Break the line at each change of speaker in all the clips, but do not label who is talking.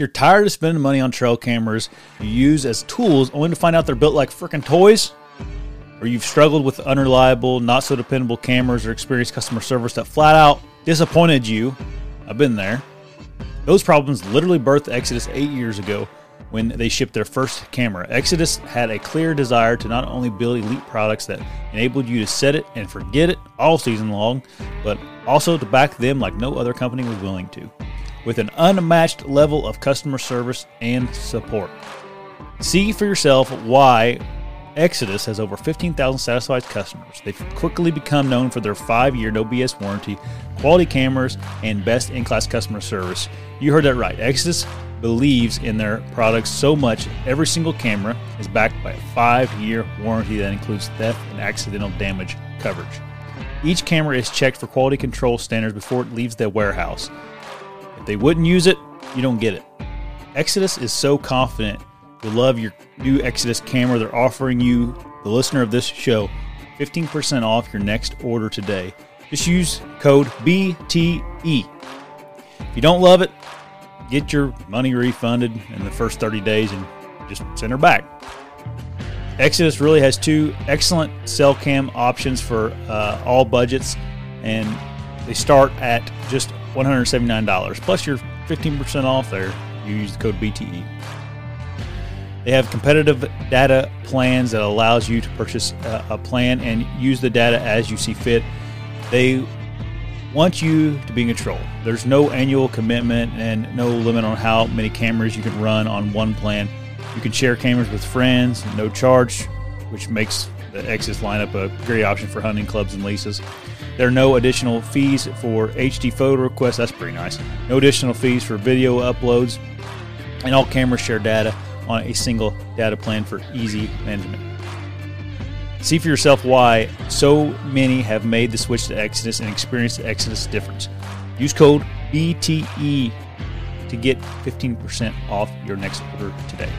You're tired of spending money on trail cameras you use as tools only to find out they're built like freaking toys, or you've struggled with unreliable, not so dependable cameras or experienced customer service that flat out disappointed you, I've been there. Those problems literally birthed Exodus eight years ago when they shipped their first camera. Exodus had a clear desire to not only build elite products that enabled you to set it and forget it all season long, but also to back them like no other company was willing to, with an unmatched level of customer service and support. See for yourself why Exodus has over 15,000 satisfied customers. They've quickly become known for their five year no BS warranty, quality cameras, and best in class customer service. You heard that right. Exodus believes in their products so much, every single camera is backed by a five year warranty that includes theft and accidental damage coverage. Each camera is checked for quality control standards before it leaves the warehouse. They wouldn't use it, you don't get it. Exodus is so confident you'll love your new Exodus camera. They're offering you, the listener of this show, 15% off your next order today. Just use code BTE. If you don't love it, get your money refunded in the first 30 days and just send her back. Exodus really has two excellent cell cam options for uh, all budgets, and they start at just $179. Plus, you're 15% off there. You use the code BTE. They have competitive data plans that allows you to purchase a, a plan and use the data as you see fit. They want you to be in control. There's no annual commitment and no limit on how many cameras you can run on one plan. You can share cameras with friends, no charge, which makes the Exodus lineup a great option for hunting clubs and leases. There are no additional fees for HD photo requests. That's pretty nice. No additional fees for video uploads, and all cameras share data on a single data plan for easy management. See for yourself why so many have made the switch to Exodus and experienced the Exodus difference. Use code BTE to get 15% off your next order today.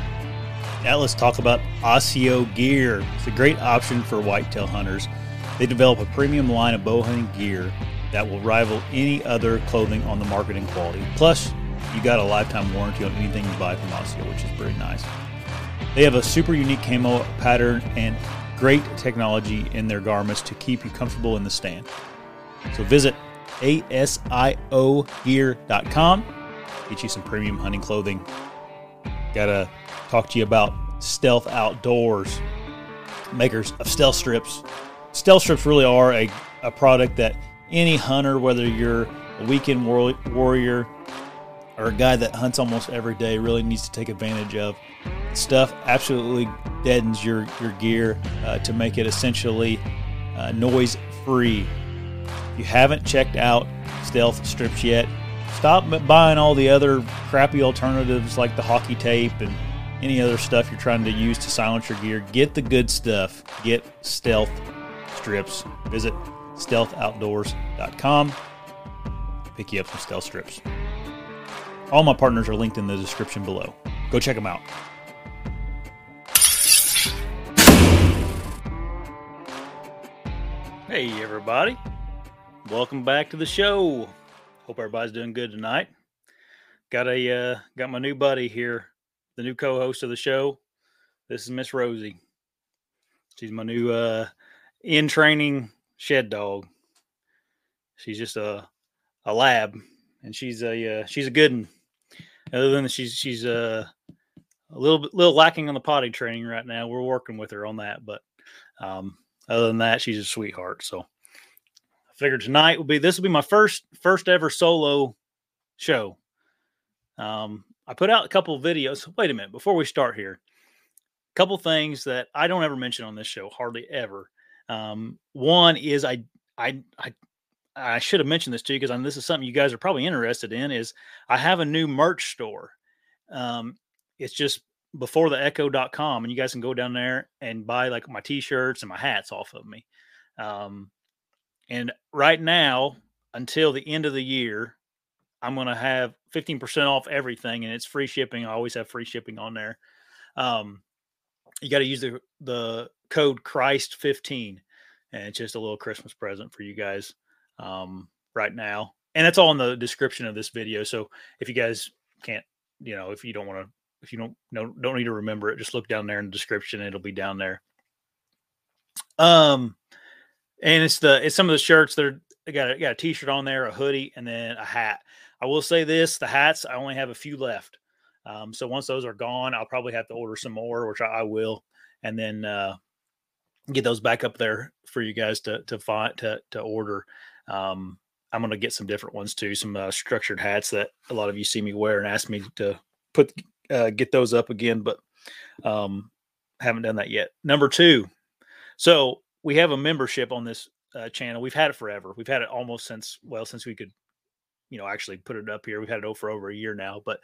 Now let's talk about ASIO Gear. It's a great option for whitetail hunters. They develop a premium line of bow hunting gear that will rival any other clothing on the market in quality. Plus, you got a lifetime warranty on anything you buy from ASIO, which is pretty nice. They have a super unique camo pattern and great technology in their garments to keep you comfortable in the stand. So visit asiogear.com, get you some premium hunting clothing. Gotta talk to you about Stealth Outdoors, makers of stealth strips. Stealth strips really are a, a product that any hunter, whether you're a weekend war- warrior or a guy that hunts almost every day, really needs to take advantage of. Stuff absolutely deadens your, your gear uh, to make it essentially uh, noise free. If you haven't checked out stealth strips yet, stop buying all the other crappy alternatives like the hockey tape and any other stuff you're trying to use to silence your gear. Get the good stuff. Get stealth strips. Visit stealthoutdoors.com. Pick you up some stealth strips. All my partners are linked in the description below. Go check them out. Hey, everybody. Welcome back to the show. Hope everybody's doing good tonight. Got a uh, got my new buddy here, the new co-host of the show. This is Miss Rosie. She's my new uh, in training shed dog. She's just a a lab, and she's a uh, she's a good one. Other than she's she's uh, a little bit little lacking on the potty training right now. We're working with her on that, but um, other than that, she's a sweetheart. So I figured tonight will be this will be my first first ever solo show. Um, I put out a couple videos. Wait a minute before we start here. A couple things that I don't ever mention on this show, hardly ever. Um, one is I I I I should have mentioned this to you because this is something you guys are probably interested in. Is I have a new merch store. Um, it's just before the echo.com and you guys can go down there and buy like my t-shirts and my hats off of me. Um, and right now, until the end of the year, I'm going to have 15% off everything and it's free shipping. I always have free shipping on there. Um, you got to use the, the code Christ 15 and it's just a little Christmas present for you guys um, right now. And that's all in the description of this video. So if you guys can't, you know, if you don't want to, if you don't know, don't need to remember it, just look down there in the description. It'll be down there. Um, and it's the it's some of the shirts that are I got a, got a t-shirt on there, a hoodie, and then a hat. I will say this: the hats I only have a few left. Um, so once those are gone, I'll probably have to order some more, which I, I will, and then uh, get those back up there for you guys to to find to to order. Um, I'm gonna get some different ones too, some uh, structured hats that a lot of you see me wear and ask me to put uh, get those up again, but um, haven't done that yet. Number two, so we have a membership on this uh, channel. We've had it forever. We've had it almost since well since we could, you know, actually put it up here. We've had it for over a year now. But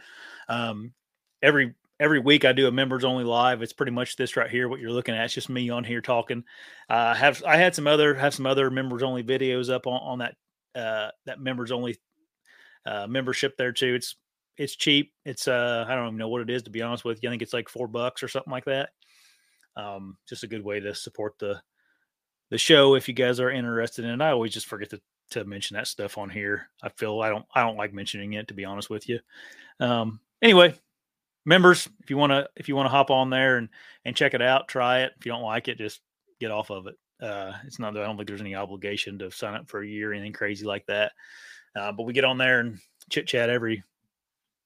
um, every every week I do a members only live. It's pretty much this right here. What you're looking at. It's just me on here talking. Uh, have I had some other have some other members only videos up on, on that uh, that members only uh, membership there too. It's it's cheap. It's uh I don't even know what it is to be honest with you. I think it's like four bucks or something like that. Um, just a good way to support the the show if you guys are interested in it. I always just forget to to mention that stuff on here. I feel I don't I don't like mentioning it to be honest with you. Um, anyway, members, if you want to if you want to hop on there and and check it out, try it. If you don't like it, just get off of it. Uh, it's not that I don't think there's any obligation to sign up for a year or anything crazy like that. Uh, but we get on there and chit chat every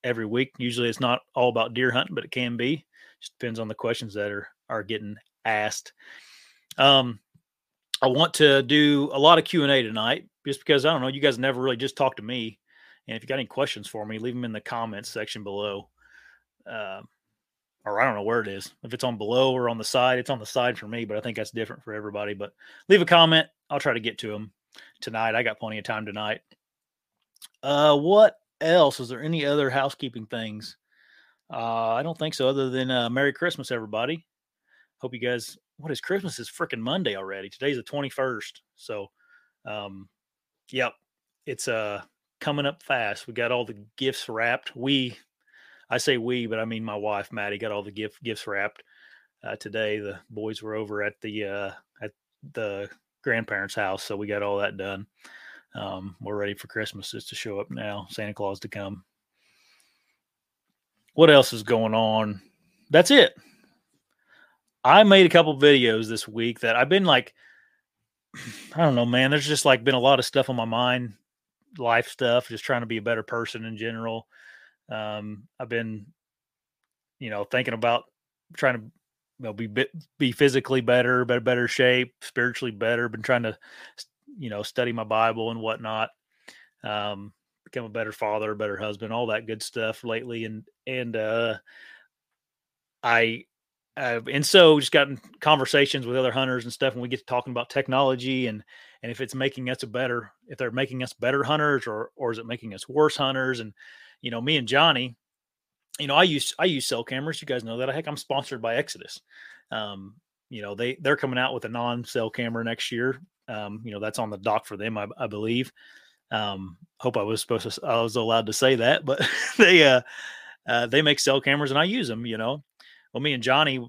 every week. Usually it's not all about deer hunting, but it can be. Just depends on the questions that are are getting asked. Um, I want to do a lot of Q and A tonight, just because I don't know. You guys never really just talk to me, and if you got any questions for me, leave them in the comments section below. Uh, or I don't know where it is. If it's on below or on the side, it's on the side for me, but I think that's different for everybody. But leave a comment. I'll try to get to them tonight. I got plenty of time tonight. Uh, what else? Is there any other housekeeping things? Uh, I don't think so, other than uh, Merry Christmas, everybody. Hope you guys. What is Christmas? Is freaking Monday already. Today's the twenty first. So, um, yep, it's uh coming up fast. We got all the gifts wrapped. We, I say we, but I mean my wife Maddie got all the gift gifts wrapped uh, today. The boys were over at the uh, at the grandparents' house, so we got all that done. Um, we're ready for Christmas just to show up now, Santa Claus to come. What else is going on? That's it. I made a couple videos this week that I've been like, I don't know, man. There's just like been a lot of stuff on my mind, life stuff, just trying to be a better person in general. Um, I've been, you know, thinking about trying to you know, be be physically better, better, better shape, spiritually better. Been trying to you know, study my Bible and whatnot. Um, become a better father, better husband, all that good stuff lately. And, and, uh, I, uh, and so just gotten conversations with other hunters and stuff, and we get talking about technology and, and if it's making us a better, if they're making us better hunters or, or is it making us worse hunters? And, you know, me and Johnny, you know, I use, I use cell cameras. You guys know that. I heck, I'm sponsored by Exodus. Um, you know, they, they're coming out with a non cell camera next year um, you know, that's on the dock for them, I, I believe. Um, hope I was supposed to, I was allowed to say that, but they, uh, uh, they make cell cameras and I use them, you know. Well, me and Johnny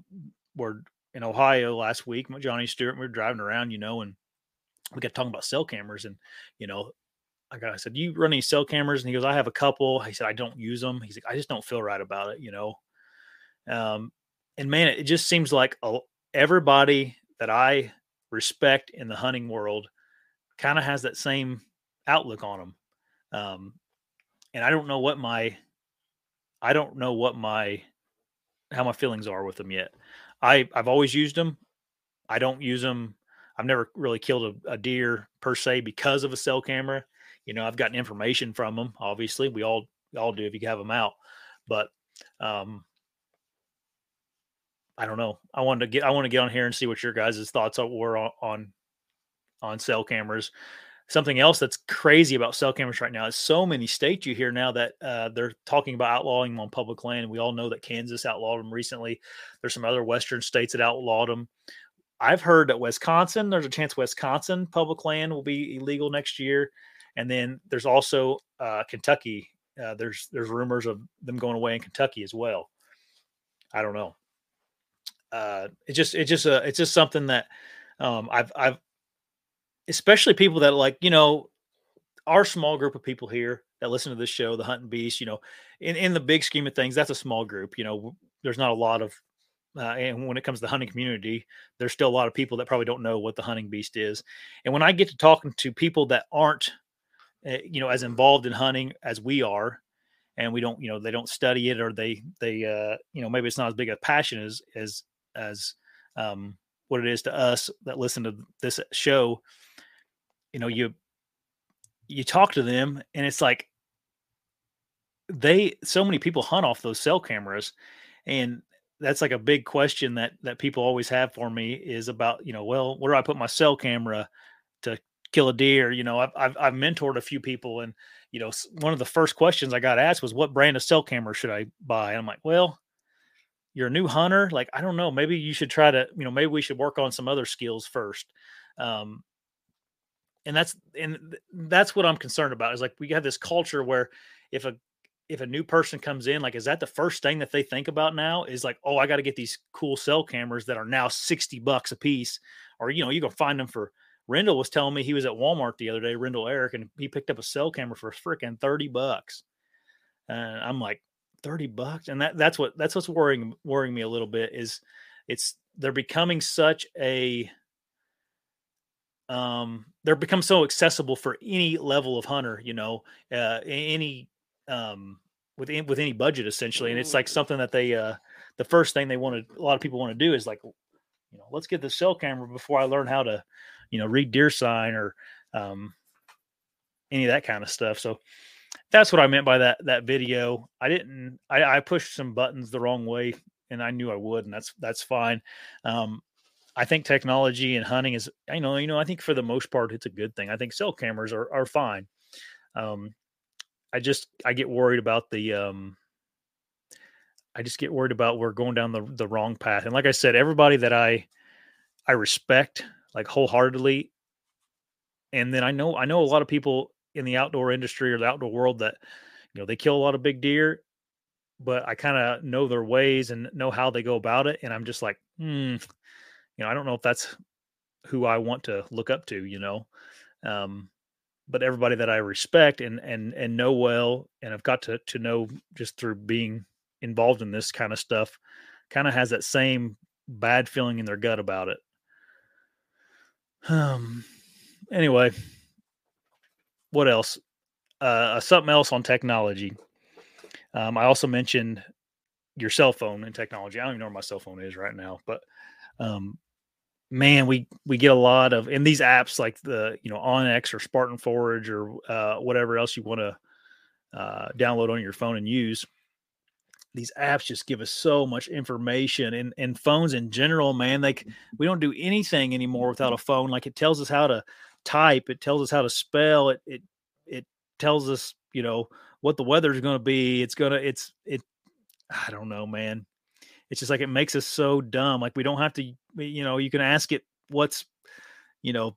were in Ohio last week. Johnny Stewart, we were driving around, you know, and we got talking about cell cameras and, you know, I got, I said, you run any cell cameras? And he goes, I have a couple. He said, I don't use them. He's like, I just don't feel right about it, you know? Um, and man, it just seems like a, everybody that I respect in the hunting world kind of has that same outlook on them. Um, and I don't know what my I don't know what my how my feelings are with them yet. I I've always used them. I don't use them. I've never really killed a, a deer per se because of a cell camera. You know, I've gotten information from them. Obviously, we all we all do if you have them out. But um, I don't know. I wanted to get I want to get on here and see what your guys' thoughts were on, on on cell cameras. Something else that's crazy about cell cameras right now is so many states you hear now that uh, they're talking about outlawing them on public land. We all know that Kansas outlawed them recently. There's some other Western states that outlawed them. I've heard that Wisconsin, there's a chance Wisconsin public land will be illegal next year, and then there's also uh, Kentucky. Uh, there's there's rumors of them going away in Kentucky as well. I don't know. Uh, it just it just uh, it's just something that um, I've I've especially people that like you know our small group of people here that listen to this show, the Hunting Beast. You know, in in the big scheme of things, that's a small group. You know, there's not a lot of uh, and when it comes to the hunting community, there's still a lot of people that probably don't know what the hunting beast is. And when I get to talking to people that aren't, uh, you know, as involved in hunting as we are, and we don't, you know, they don't study it or they, they, uh, you know, maybe it's not as big a passion as, as, as, um, what it is to us that listen to this show, you know, you, you talk to them and it's like they, so many people hunt off those cell cameras and that's like a big question that that people always have for me is about you know well where do I put my cell camera to kill a deer? You know I've, I've I've mentored a few people and you know one of the first questions I got asked was what brand of cell camera should I buy? And I'm like well you're a new hunter like I don't know maybe you should try to you know maybe we should work on some other skills first. Um and that's and that's what I'm concerned about is like we have this culture where if a if a new person comes in, like, is that the first thing that they think about now? Is like, oh, I got to get these cool cell cameras that are now 60 bucks a piece. Or, you know, you can find them for Rendell was telling me he was at Walmart the other day, Rendell Eric, and he picked up a cell camera for freaking 30 bucks. And I'm like, 30 bucks. And that that's what that's what's worrying worrying me a little bit is it's they're becoming such a um they're become so accessible for any level of hunter, you know, uh any um, with with any budget essentially, and it's like something that they uh, the first thing they want to a lot of people want to do is like you know let's get the cell camera before I learn how to you know read deer sign or um, any of that kind of stuff. So that's what I meant by that that video. I didn't I, I pushed some buttons the wrong way and I knew I would, and that's that's fine. Um, I think technology and hunting is, you know, you know, I think for the most part, it's a good thing. I think cell cameras are are fine. Um, I just I get worried about the um I just get worried about we're going down the the wrong path. And like I said, everybody that I I respect like wholeheartedly and then I know I know a lot of people in the outdoor industry or the outdoor world that you know they kill a lot of big deer but I kind of know their ways and know how they go about it and I'm just like hmm you know I don't know if that's who I want to look up to you know um but everybody that I respect and and and know well, and I've got to to know just through being involved in this kind of stuff, kind of has that same bad feeling in their gut about it. Um. Anyway, what else? Uh, something else on technology. Um, I also mentioned your cell phone and technology. I don't even know where my cell phone is right now, but um, man, we we get a lot of in these apps like the you know onX or Spartan Forge or uh, whatever else you want to uh, download on your phone and use. These apps just give us so much information, and and phones in general, man. Like we don't do anything anymore without a phone. Like it tells us how to type, it tells us how to spell, it it it tells us you know what the weather is going to be. It's gonna it's it. I don't know, man it's just like it makes us so dumb. Like we don't have to, you know, you can ask it what's, you know,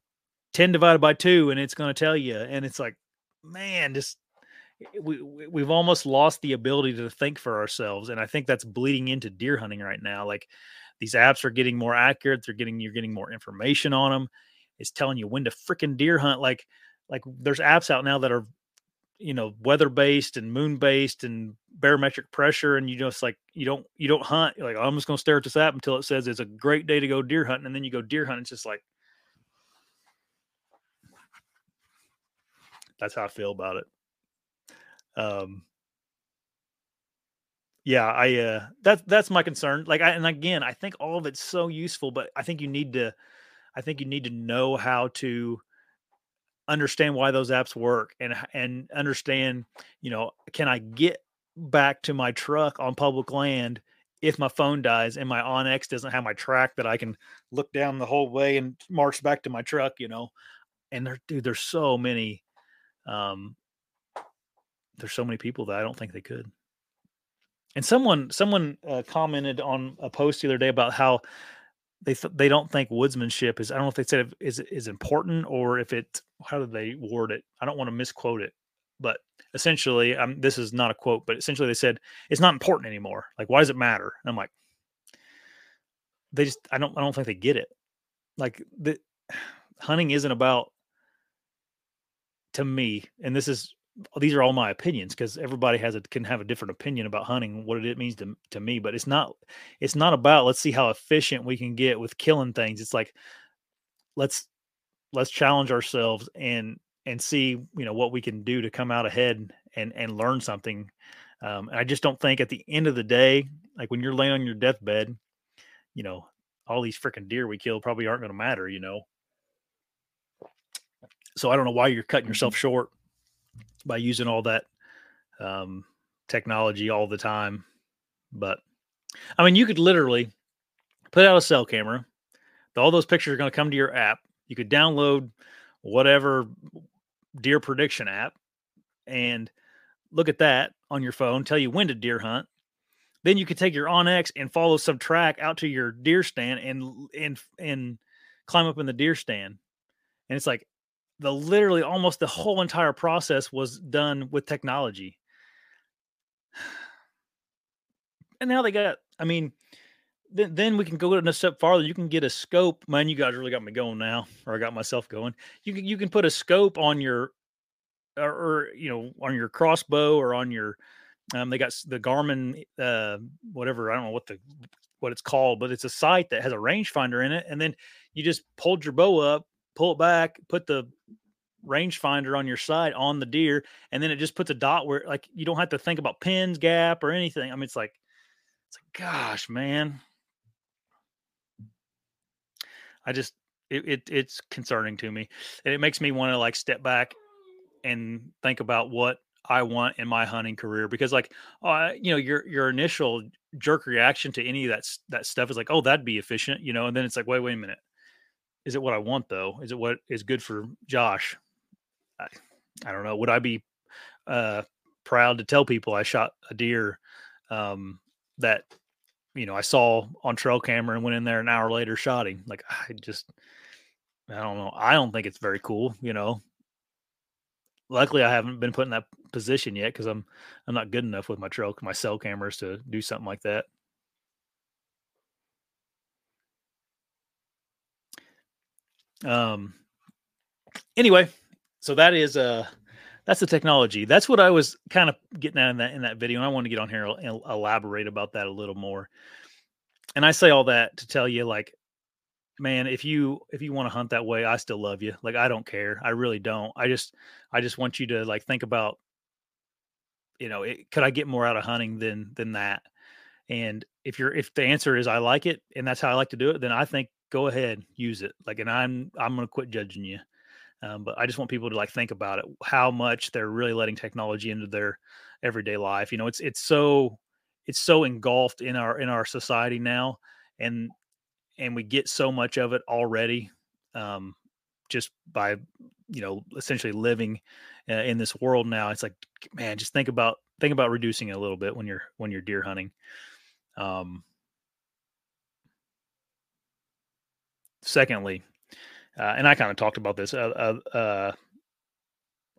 10 divided by two and it's going to tell you. And it's like, man, just eh, we we've almost lost the ability to think for ourselves. And I think that's bleeding into deer hunting right now. Like these apps are getting more accurate. They're getting, you're getting more information on them. It's telling you when to freaking deer hunt. Like, like there's apps out now that are you know weather based and moon based and barometric pressure and you just like you don't you don't hunt You're like i'm just going to stare at this app until it says it's a great day to go deer hunting and then you go deer hunting it's just like that's how i feel about it um, yeah, I uh, that's that's my concern. Like, I, and again, I think all of it's so useful, but I think you need to, I think you need to know how to understand why those apps work and and understand, you know, can I get back to my truck on public land if my phone dies and my onX doesn't have my track that I can look down the whole way and march back to my truck, you know. And there, dude, there's so many, um, there's so many people that I don't think they could. And someone, someone uh, commented on a post the other day about how they th- they don't think woodsmanship is. I don't know if they said is is important or if it. How did they word it? I don't want to misquote it, but essentially, um, this is not a quote, but essentially they said it's not important anymore. Like, why does it matter? And I'm like, they just, I don't, I don't think they get it. Like the hunting isn't about, to me, and this is, these are all my opinions because everybody has a can have a different opinion about hunting, what it means to to me. But it's not, it's not about let's see how efficient we can get with killing things. It's like let's let's challenge ourselves and and see you know what we can do to come out ahead and and learn something um, and i just don't think at the end of the day like when you're laying on your deathbed you know all these freaking deer we kill probably aren't going to matter you know so i don't know why you're cutting yourself
Mm-hmm.
short by using all that um, technology all the time but i mean you could literally put out a cell camera all those pictures are going to come to your app you could download whatever deer prediction app and look at that on your phone, tell you when to deer hunt. Then you could take your OnX and follow some track out to your deer stand and and and climb up in the deer stand. And it's like the literally almost the whole entire process was done with technology. And now they got, I mean, then, then we can go a step farther. You can get a scope. Man, you guys really got me going now, or I got myself going. You can you can put a scope on your, or, or you know, on your crossbow or on your. Um, they got the Garmin, uh, whatever I don't know what the what it's called, but it's a sight that has a rangefinder in it, and then you just pulled your bow up, pull it back, put the rangefinder on your sight on the deer, and then it just puts a dot where like you don't have to think about pins, gap, or anything. I mean, it's like, it's like, gosh, man, I just it, it it's concerning to me, and it makes me want to like step back and think about what I want in my hunting career because like uh, you know your your initial jerk reaction to any of that that stuff is like oh that'd be efficient you know and then it's like wait wait a minute. Is it what I want though? Is it what is good for Josh I, I don't know would I be uh proud to tell people I shot a deer um that you know I saw on trail camera and went in there an hour later shot him like I just I don't know I don't think it's very cool you know luckily I haven't been put in that position yet because I'm I'm not good enough with my trail my cell cameras to do something like that. Um. Anyway, so that is uh that's the technology. That's what I was kind of getting at in that in that video. And I want to get on here and elaborate about that a little more. And I say all that to tell you, like, man, if you if you want to hunt that way, I still love you. Like, I don't care. I really don't. I just I just want you to like think about, you know, it, could I get more out of hunting than than that? And if you're if the answer is I like it and that's how I like to do it, then I think go ahead, use it. Like, and I'm I'm gonna quit judging you. Um, but I just want people to like think about it, how much they're really letting technology into their everyday life. You know, it's it's so it's so engulfed in our in our society now, and and we get so much of it already, um, just by you know essentially living uh, in this world now. It's like, man, just think about think about reducing it a little bit when you're when you're deer hunting. Um, secondly, uh, and I kind of talked about this uh, uh, uh,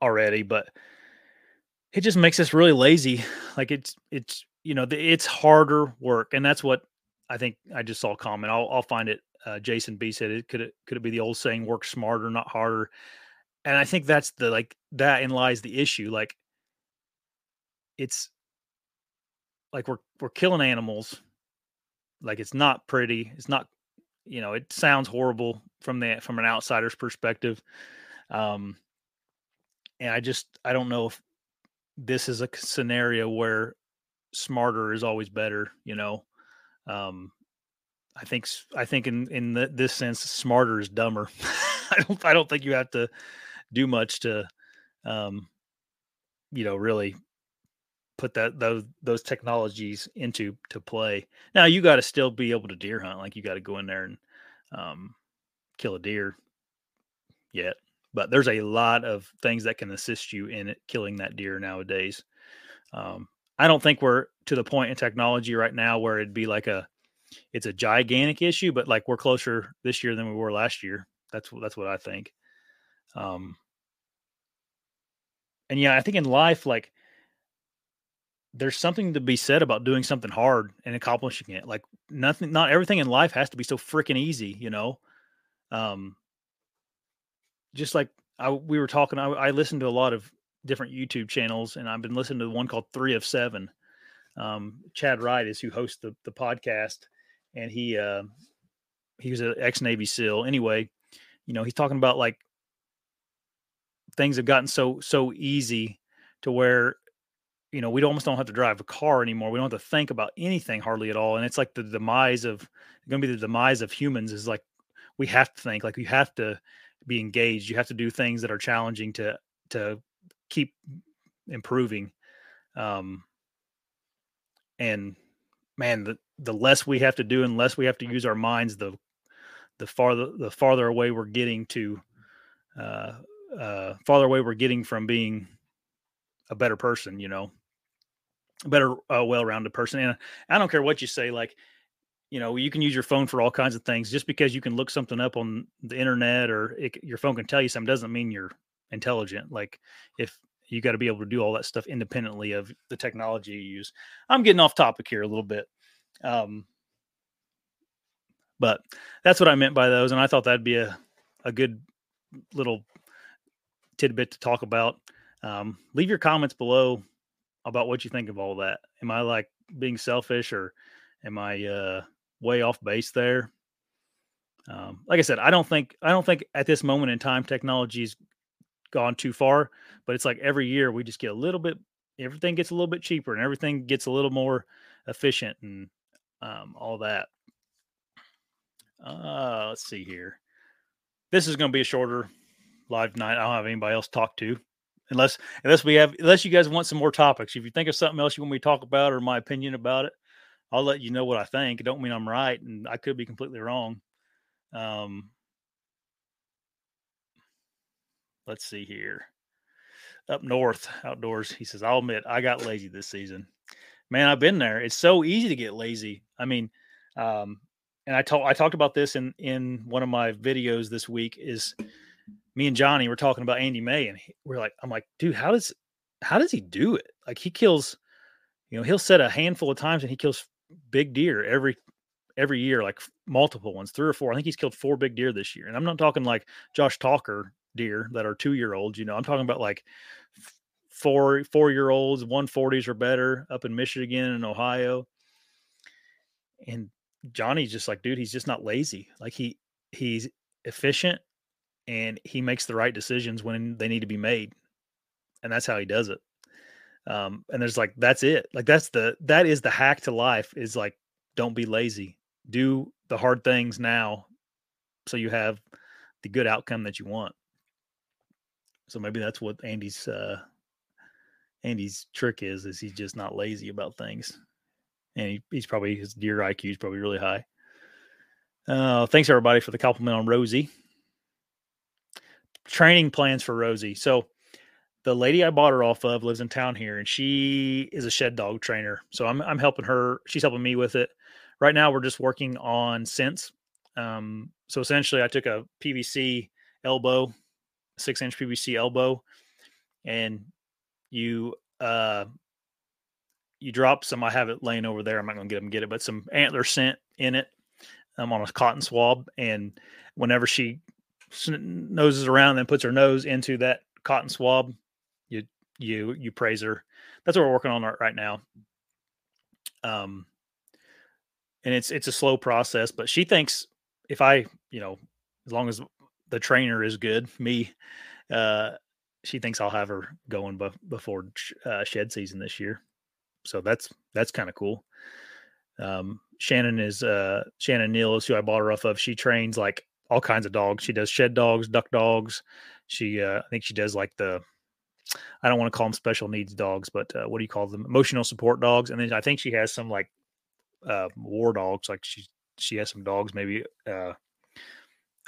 already, but it just makes us really lazy. Like it's it's you know it's harder work, and that's what I think. I just saw comment. I'll I'll find it. Uh, Jason B said it could it could it be the old saying work smarter, not harder, and I think that's the like that in lies the issue. Like it's like we're we're killing animals. Like it's not pretty. It's not you know it sounds horrible from the from an outsider's perspective um and i just i don't know if this is a scenario where smarter is always better. You know, um, I think I think in in the, this sense, smarter is dumber. I don't I don't think you have to do much to, um, you know, really put that those those technologies into to play. Now you got to still be able to deer hunt. Like you got to go in there and um, kill a deer. Yet, but there's a lot of things that can assist you in it, killing that deer nowadays. Um, I don't think we're to the point in technology right now where it'd be like a it's a gigantic issue, but like we're closer this year than we were last year. That's that's what I think. Um, and yeah, I think in life, like there's something to be said about doing something hard and accomplishing it. Like nothing, not everything in life has to be so freaking easy, you know. Um, just like I, we were talking, I, I listened to a lot of different YouTube channels, and I've been listening to one called Three of Seven. Um, Chad Wright is who hosts the the podcast, and he uh, he was an ex Navy SEAL. Anyway, you know, he's talking about like things have gotten so so easy to where you know we almost don't have to drive a car anymore we don't have to think about anything hardly at all and it's like the demise of going to be the demise of humans is like we have to think like you have to be engaged you have to do things that are challenging to to keep improving um and man the the less we have to do and less we have to use our minds the the farther the farther away we're getting to uh uh farther away we're getting from being a better person you know a better uh, well-rounded person and i don't care what you say like you know you can use your phone for all kinds of things just because you can look something up on the internet or it, your phone can tell you something doesn't mean you're intelligent like if you got to be able to do all that stuff independently of the technology you use. I'm getting off topic here a little bit um but that's what i meant by those and i thought that'd be a, a good little tidbit to talk about um, leave your comments below about what you think of all that am i like being selfish or am i uh way off base there. Um, like I said, I don't think I don't think at this moment in time technology's gone too far, but it's like every year we just get a little bit everything gets a little bit cheaper and everything gets a little more efficient and um, all that. Uh, let's see here. This is going to be a shorter live night. I don't have anybody else to talk to unless unless we have unless you guys want some more topics. If you think of something else you want me to talk about or my opinion about it, I'll let you know what I think. It don't mean I'm right, and I could be completely wrong. Um, let's see here. Up north, outdoors, he says, I'll admit I got lazy this season. Man, I've been there. It's so easy to get lazy. I mean, um, and I told I talked about this in in one of my videos this week. Is me and Johnny were talking about Andy May, and he, we're like, I'm like, dude, how does how does he do it? Like he kills, you know, he'll set a handful of times and he kills big deer every every year, like multiple ones, three or four. I think he's killed four big deer this year. And I'm not talking like Josh Talker deer that are two year olds. You know, I'm talking about like four four year olds, 140s or better up in Michigan and Ohio. And Johnny's just like, dude, he's just not lazy. Like he he's efficient and he makes the right decisions when they need to be made. And that's how he does it. Um, and there's like that's it. Like that's the that is the hack to life is like don't be lazy. Do the hard things now so you have the good outcome that you want. So maybe that's what andy's uh andy's trick is is he's just not lazy about things. And he, he's probably his deer iq is probably really high. Uh thanks everybody for the compliment on rosie training plans for rosie so the lady I bought her off of lives in town here, and she is a shed dog trainer. So I'm I'm helping her. She's helping me with it. Right now, we're just working on scents. Um, so essentially, I took a PVC elbow, six inch PVC elbow, and you uh you drop some. I have it laying over there. I'm not going to get them get it, but some antler scent in it. I'm on a cotton swab, and whenever she noses around, and puts her nose into that cotton swab, you you you praise her. That's what we're working on right now. Um, and it's it's a slow process, but she thinks if I, you know, as long as the trainer is good, me, uh, she thinks I'll have her going bef- before uh, shed season this year. So that's that's kind of cool. Um, Shannon is uh, Shannon Neal is who I bought her off of. She trains like all kinds of dogs. She does shed dogs, duck dogs. She uh, I think she does like the I don't want to call them special needs dogs, but uh, what do you call them? Emotional support dogs. And then I think she has some like uh, war dogs. Like she she has some dogs maybe uh,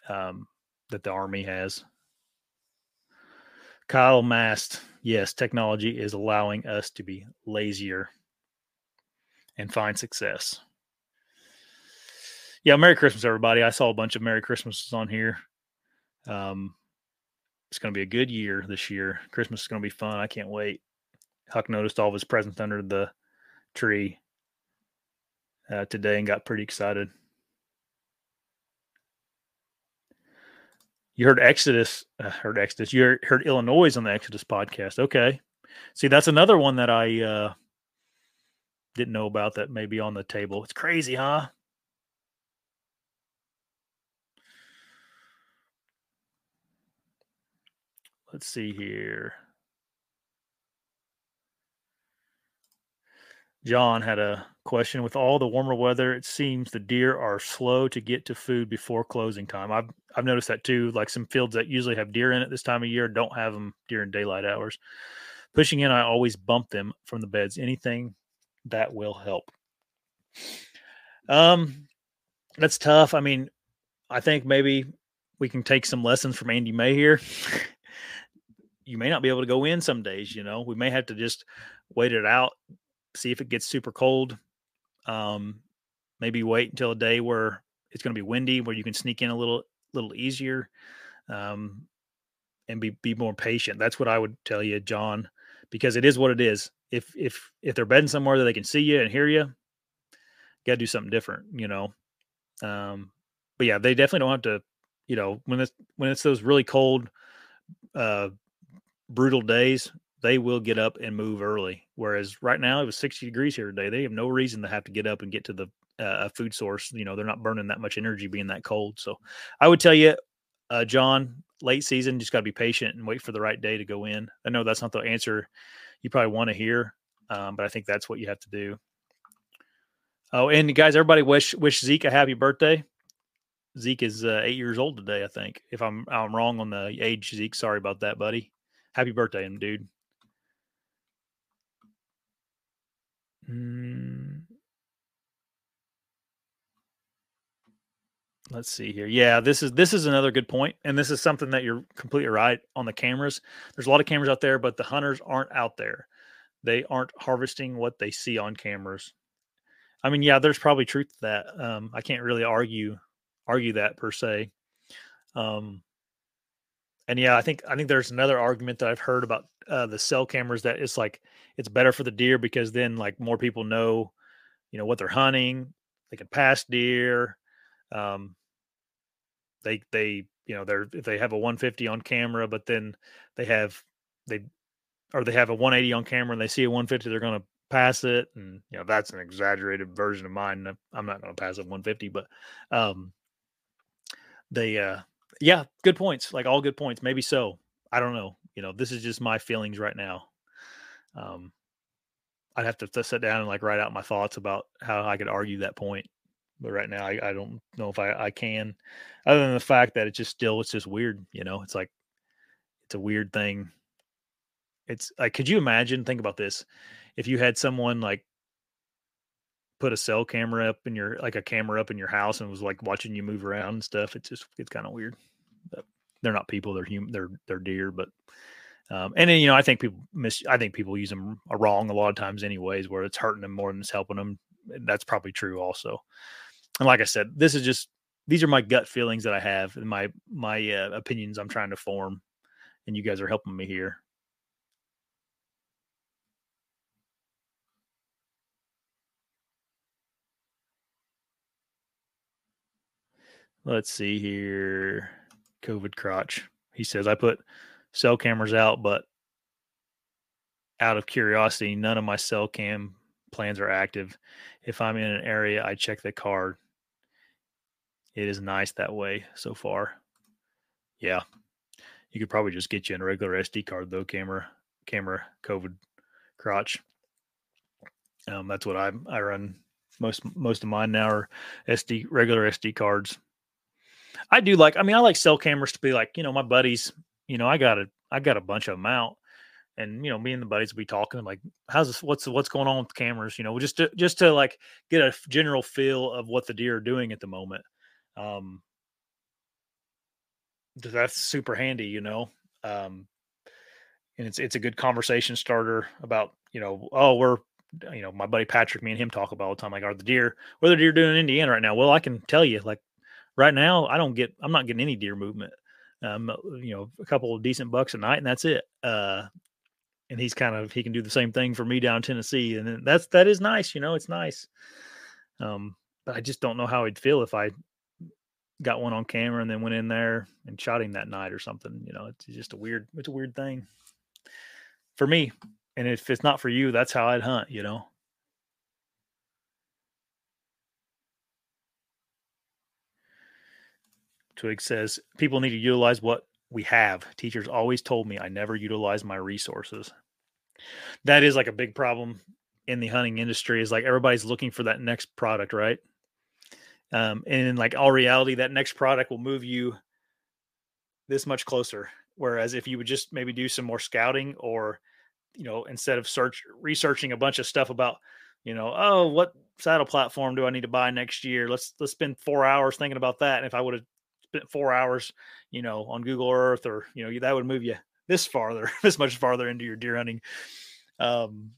um, that the army has. Kyle Mast, yes, technology is allowing us to be lazier and find success. Yeah, Merry Christmas, everybody. I saw a bunch of Merry Christmases on here. Um, it's going to be a good year this year. Christmas is going to be fun. I can't wait. Huck noticed all of his presents under the tree uh, today and got pretty excited. You heard Exodus, uh, heard Exodus. You heard, heard, Illinois on the Exodus podcast. Okay, see that's another one that I uh, didn't know about that may be on the table. It's crazy, huh? Let's see here. John had a question. With all the warmer weather, it seems the deer are slow to get to food before closing time. I've I've noticed that too. Like some fields that usually have deer in it this time of year don't have them during daylight hours. Pushing in, I always bump them from the beds. Anything that will help. Um, that's tough. I mean, I think maybe we can take some lessons from Andy May here. you may not be able to go in some days. You know, we may have to just wait it out, see if it gets super cold. Um, maybe wait until a day where it's going to be windy, where you can sneak in a little little easier, um, and be be more patient. That's what I would tell you, John, because it is what it is. If if if they're bedding somewhere that they can see you and hear you, got to do something different. You know. Um, but yeah, they definitely don't have to. You know, when it's when it's those really cold, uh, brutal days, they will get up and move early. Whereas right now it was 60 degrees here today. They have no reason to have to get up and get to the uh, food source. You know, they're not burning that much energy being that cold. So I would tell you, uh, John, late season, just got to be patient and wait for the right day to go in. I know that's not the answer you probably want to hear, um, but I think that's what you have to do. Oh, and you guys, everybody wish wish Zeke a happy birthday. Zeke is uh, eight years old today, I think. If I'm I'm wrong on the age, Zeke, sorry about that, buddy. Happy birthday, dude. Mm. Let's see here. Yeah, this is this is another good point, and this is something that you're completely right on the cameras. There's a lot of cameras out there, but the hunters aren't out there. They aren't harvesting what they see on cameras. I mean, yeah, there's probably truth to that. Um, I can't really argue argue that per se. Um, and yeah, I think I think there's another argument that I've heard about uh, the cell cameras that it's like it's better for the deer because then like more people know, you know, what they're hunting. They can pass deer. Um, they they you know they're if they have a 150 on camera, but then they have they or they have a 180 on camera and they see a 150, they're going to pass it, and you know that's an exaggerated version of mine. I'm not going to pass a 150, but um, they uh yeah, good points. Like all good points. Maybe so. I don't know. You know, this is just my feelings right now. Um, I'd have to, to sit down and like write out my thoughts about how I could argue that point. But right now, I, I don't know if I, I can, other than the fact that it's just still, it's just weird. You know, it's like, it's a weird thing. It's like, could you imagine? Think about this. If you had someone like put a cell camera up in your like a camera up in your house and was like watching you move around and stuff. It's just it's kind of weird. They're not people; they're human. They're they're deer. But um, and then you know I think people miss. I think people use them wrong a lot of times, anyways, where it's hurting them more than it's helping them. That's probably true also. And like I said, this is just these are my gut feelings that I have and my my uh, opinions I'm trying to form, and you guys are helping me here. Let's see here. COVID crotch. He says, I put cell cameras out, but out of curiosity, none of my cell cam plans are active. If I'm in an area, I check the card. It is nice that way so far. Yeah. You could probably just get you in a regular SD card though, camera, camera, COVID crotch. Um, that's what I I run most most of mine now are SD regular SD cards. I do like I mean I like cell cameras to be like you know my buddies you know I got a I got a bunch of them out. And you know me and the buddies will be talking like how's this what's what's going on with cameras? You know just to just to like get a general feel of what the deer are doing at the moment. Um that's super handy you know? Um and it's it's a good conversation starter about you know oh we're you know my buddy patrick me and him talk about all the time like are the deer what are the deer doing in indiana right now? Well i can tell you like right now i don't get i'm not getting any deer movement um you know a couple of decent bucks a night and that's it uh and he's kind of he can do the same thing for me down Tennessee, and that's that is nice. You know, it's nice. Um, but I just don't know how he'd feel if I got one on camera and then went in there and shot him that night or something. You know, it's just a weird it's a weird thing for me. And if it's not for you, that's how I'd hunt. You know. Twig says people need to utilize what we have. Teachers always told me I never utilize my resources. That is like a big problem in the hunting industry is like everybody's looking for that next product, right? Um, and in like all reality, that next product will move you this much closer. Whereas if you would just maybe do some more scouting or, you know, instead of search researching a bunch of stuff about, you know, oh, what saddle platform do I need to buy next year? Let's let's spend four hours thinking about that. And if I would have spent four hours, you know, on Google Earth or, you know, that would move you this farther, this much farther into your deer hunting um,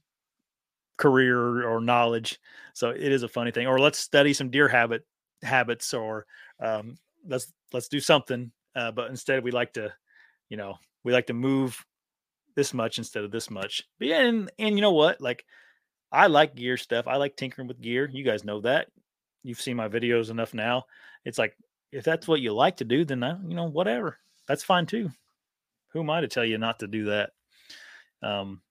career or knowledge. So it is a funny thing. Or let's study some deer habit habits or um, let's let's do something. Uh, but instead we like to, you know, we like to move this much instead of this much. But yeah, and, and you know what? Like I like gear stuff. I like tinkering with gear. You guys know that. You've seen my videos enough now. It's like if that's what you like to do, then I, you know, whatever. That's fine too. Who am I to tell you not to do that? Um,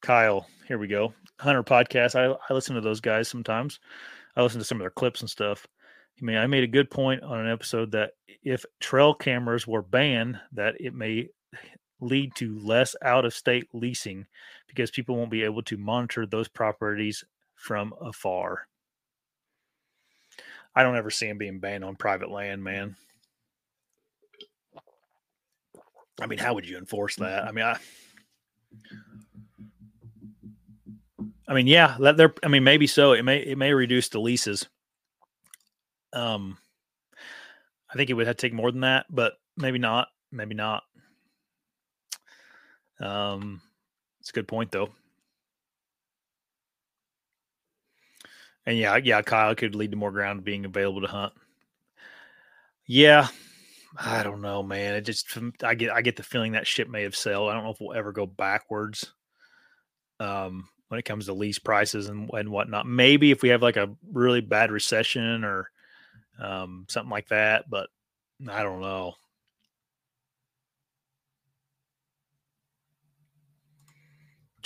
Kyle, here we go. Hunter podcast. I, I listen to those guys sometimes. I listen to some of their clips and stuff. I mean, I made a good point on an episode that if trail cameras were banned, that it may lead to less out of state leasing because people won't be able to monitor those properties from afar. I don't ever see them being banned on private land, man. I mean, how would you enforce that? I mean, I I mean, yeah, let there I mean, maybe so. It may it may reduce the leases. Um I think it would have to take more than that, but maybe not. Maybe not. Um, it's a good point though. And yeah, yeah, Kyle could lead to more ground being available to hunt. Yeah, I don't know, man. It just I get I get the feeling that ship may have sailed. I don't know if we'll ever go backwards. Um, when it comes to lease prices and and whatnot. Maybe if we have like a really bad recession or um, something like that, but I don't know.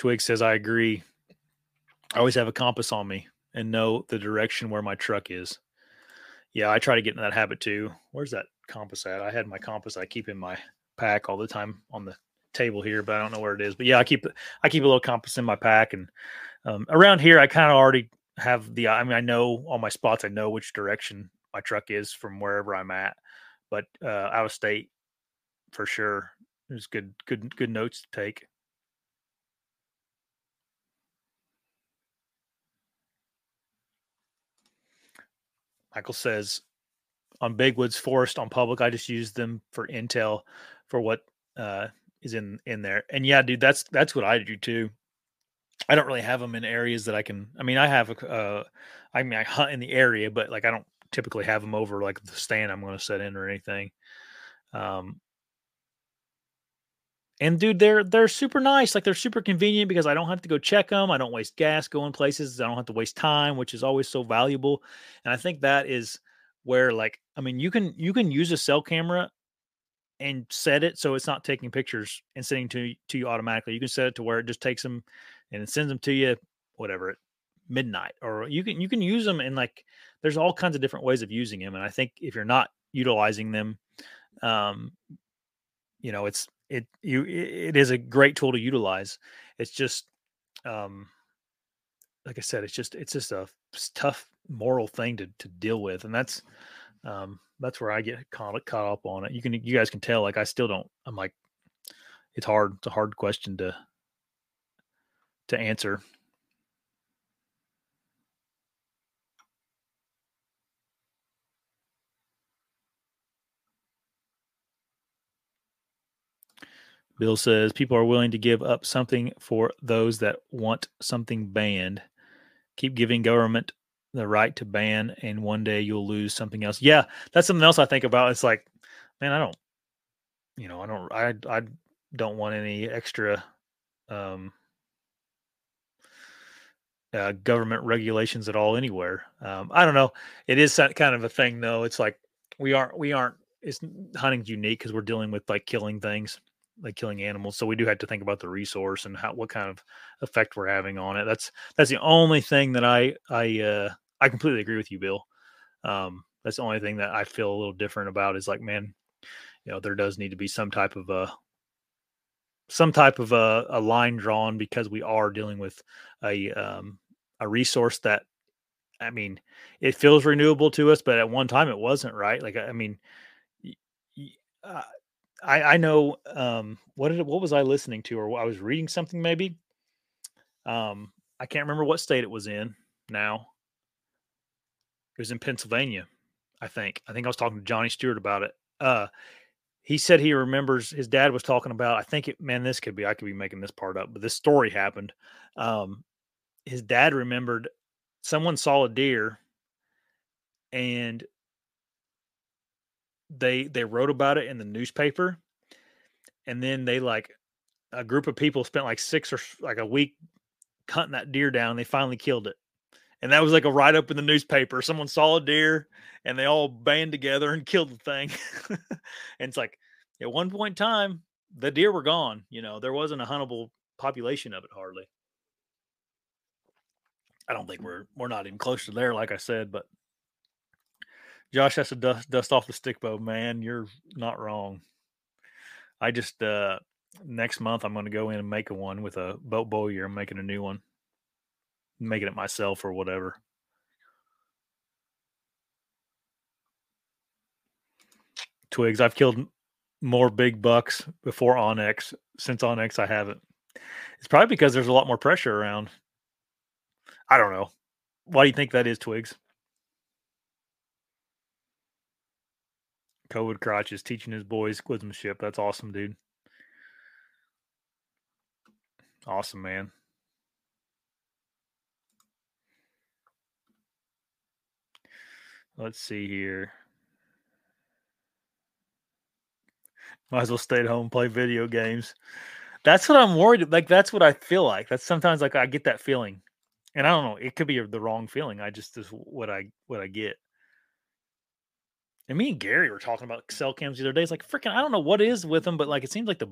Twig says, I agree. I always have a compass on me and know the direction where my truck is. Yeah, I try to get in that habit too. Where's that compass at? I had my compass I keep in my pack all the time on the table here, but I don't know where it is. But yeah, I keep I keep a little compass in my pack, and um, around here I kind of already have the. I mean, I know all my spots. I know which direction my truck is from wherever I'm at. But uh, out of state, for sure, there's good good good notes to take. Michael says on Big Woods Forest on public, I just use them for intel for what uh, is in in there. And yeah, dude, that's that's what I do too. I don't really have them in areas that I can. I mean, I have a. Uh, I mean, I hunt in the area, but like I don't typically have them over like the stand I'm going to set in or anything. Um, and dude, they're they're super nice. Like they're super convenient because I don't have to go check them. I don't waste gas going places. I don't have to waste time, which is always so valuable. And I think that is where like I mean, you can you can use a cell camera and set it so it's not taking pictures and sending to to you automatically. You can set it to where it just takes them and it sends them to you, whatever it midnight or you can you can use them in like there's all kinds of different ways of using them and i think if you're not utilizing them um you know it's it you it is a great tool to utilize. It's just um like i said it's just it's just a tough moral thing to to deal with and that's um that's where i get caught, caught up on it. You can you guys can tell like i still don't i'm like it's hard it's a hard question to to answer Bill says people are willing to give up something for those that want something banned. Keep giving government the right to ban, and one day you'll lose something else. Yeah, that's something else I think about. It's like, man, I don't, you know, I don't, I, I don't want any extra um, uh, government regulations at all anywhere. Um, I don't know. It is kind of a thing, though. It's like we aren't, we aren't. It's hunting's unique because we're dealing with like killing things like killing animals. So we do have to think about the resource and how what kind of effect we're having on it. That's that's the only thing that I I uh I completely agree with you, Bill. Um that's the only thing that I feel a little different about is like, man, you know, there does need to be some type of a some type of a, a line drawn because we are dealing with a um a resource that I mean, it feels renewable to us, but at one time it wasn't, right? Like, I mean, uh, I I know um what did what was I listening to or I was reading something maybe. Um I can't remember what state it was in now. It was in Pennsylvania, I think. I think I was talking to Johnny Stewart about it. Uh he said he remembers his dad was talking about I think it man this could be I could be making this part up, but this story happened. Um his dad remembered someone saw a deer and they they wrote about it in the newspaper and then they like a group of people spent like six or like a week hunting that deer down they finally killed it. And that was like a write up in the newspaper. Someone saw a deer and they all band together and killed the thing. And it's like at one point in time the deer were gone you know? There wasn't a huntable population of it hardly. I don't think we're we're not even close to there like i said but Josh has to dust dust off the stick bow, man. You're not wrong. I just uh next month I'm going to go in and make a one with a boat bowyer. I'm making a new one, making it myself or whatever. Twigs. I've killed more big bucks before onX. Since onX, I haven't. It's probably because there's a lot more pressure around. I don't know. Why do you think that is, Twigs? COVID Crotch is teaching his boys woodsmanship. That's awesome, dude. Awesome, man. Let's see here. Might as well stay at home play video games. That's what I'm worried. Like that's what I feel like. That's sometimes like I get that feeling, and I don't know. It could be the wrong feeling. I just is what I what I get. And me and Gary were talking about cell cams the other day. It's like freaking, I don't know what is with them, but like it seems like the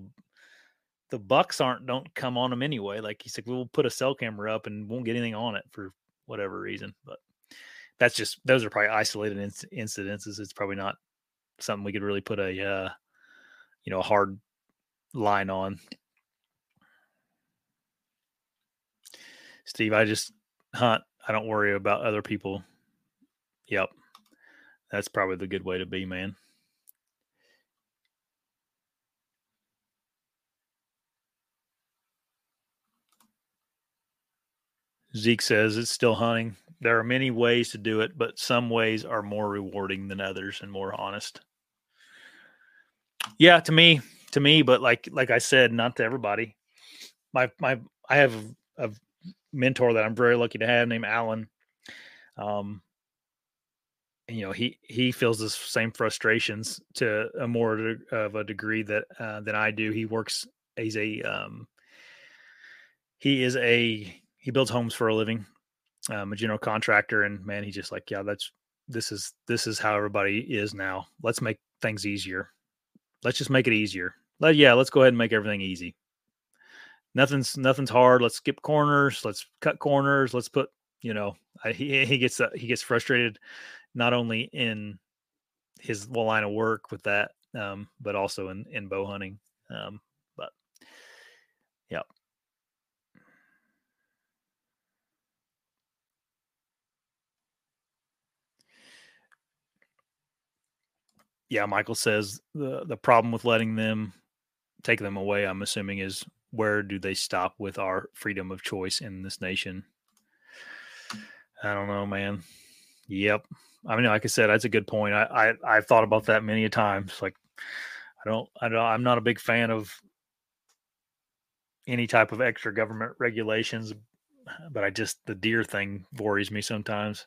the bucks aren't don't come on them anyway. Like he's like, we'll put a cell camera up and won't get anything on it for whatever reason. But that's just those are probably isolated inc- incidences. It's probably not something we could really put a uh, you know a hard line on. Steve, I just hunt. I don't worry about other people. Yep. That's probably the good way to be, man. Zeke says it's still hunting. There are many ways to do it, but some ways are more rewarding than others and more honest. Yeah, to me, to me, but like like I said, not to everybody. My my I have a, mentor that I'm very lucky to have named Alan. Um, you know he he feels the same frustrations to a more of a degree that uh, than I do. He works. He's a um, he is a he builds homes for a living. Um, a general contractor, and man, he's just like, yeah, that's this is this is how everybody is now. Let's make things easier. Let's just make it easier. Let yeah, let's go ahead and make everything easy. Nothing's nothing's hard. Let's skip corners. Let's cut corners. Let's put you know, I, he he gets uh, he gets frustrated not only in his line of work with that, um, but also in in bow hunting. Um, but yeah. Yeah, Michael says the the problem with letting them take them away, I'm assuming, is where do they stop with our freedom of choice in this nation? I don't know, man. Yep. I mean, like I said, that's a good point. I, I I've thought about that many a times. Like, I don't, I don't, I'm not a big fan of any type of extra government regulations, but I just the deer thing worries me sometimes.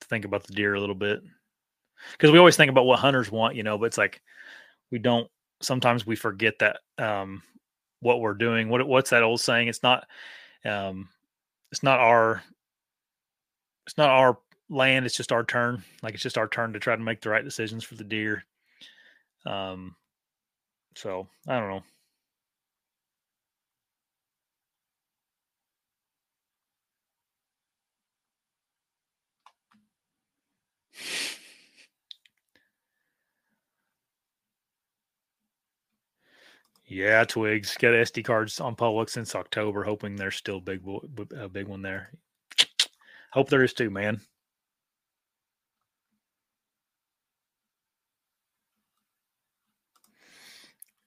To think about the deer a little bit, because we always think about what hunters want, you know, but it's like we don't. Sometimes we forget that um, what we're doing. What what's that old saying? It's not, um, it's not our, it's not our land. It's just our turn. Like it's just our turn to try to make the right decisions for the deer. Um, so I don't know. Yeah, Twigs got SD cards on Public since October, hoping there's still big a big one there. Hope there is too, man.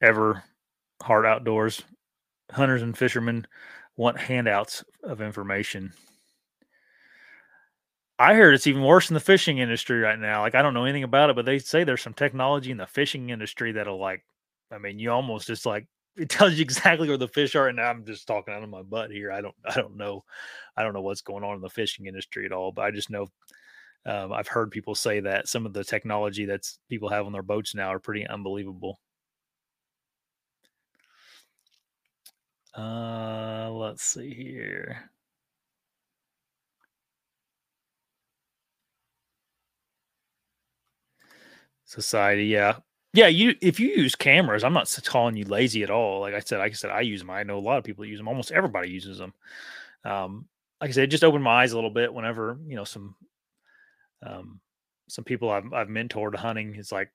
Ever hard outdoors. Hunters and fishermen want handouts of information. I heard it's even worse in the fishing industry right now. Like I don't know anything about it, but they say there's some technology in the fishing industry that'll like I mean, you almost just like it tells you exactly where the fish are. And I'm just talking out of my butt here. I don't I don't know. I don't know what's going on in the fishing industry at all, but I just know um, I've heard people say that some of the technology that's people have on their boats now are pretty unbelievable. Uh, let's see here. Society, yeah, yeah. You if you use cameras, I'm not calling you lazy at all. Like I said, like I said, I use them. I know a lot of people use them. Almost everybody uses them. Um, like I said, it just opened my eyes a little bit. Whenever you know some, um, some people I've I've mentored hunting, it's like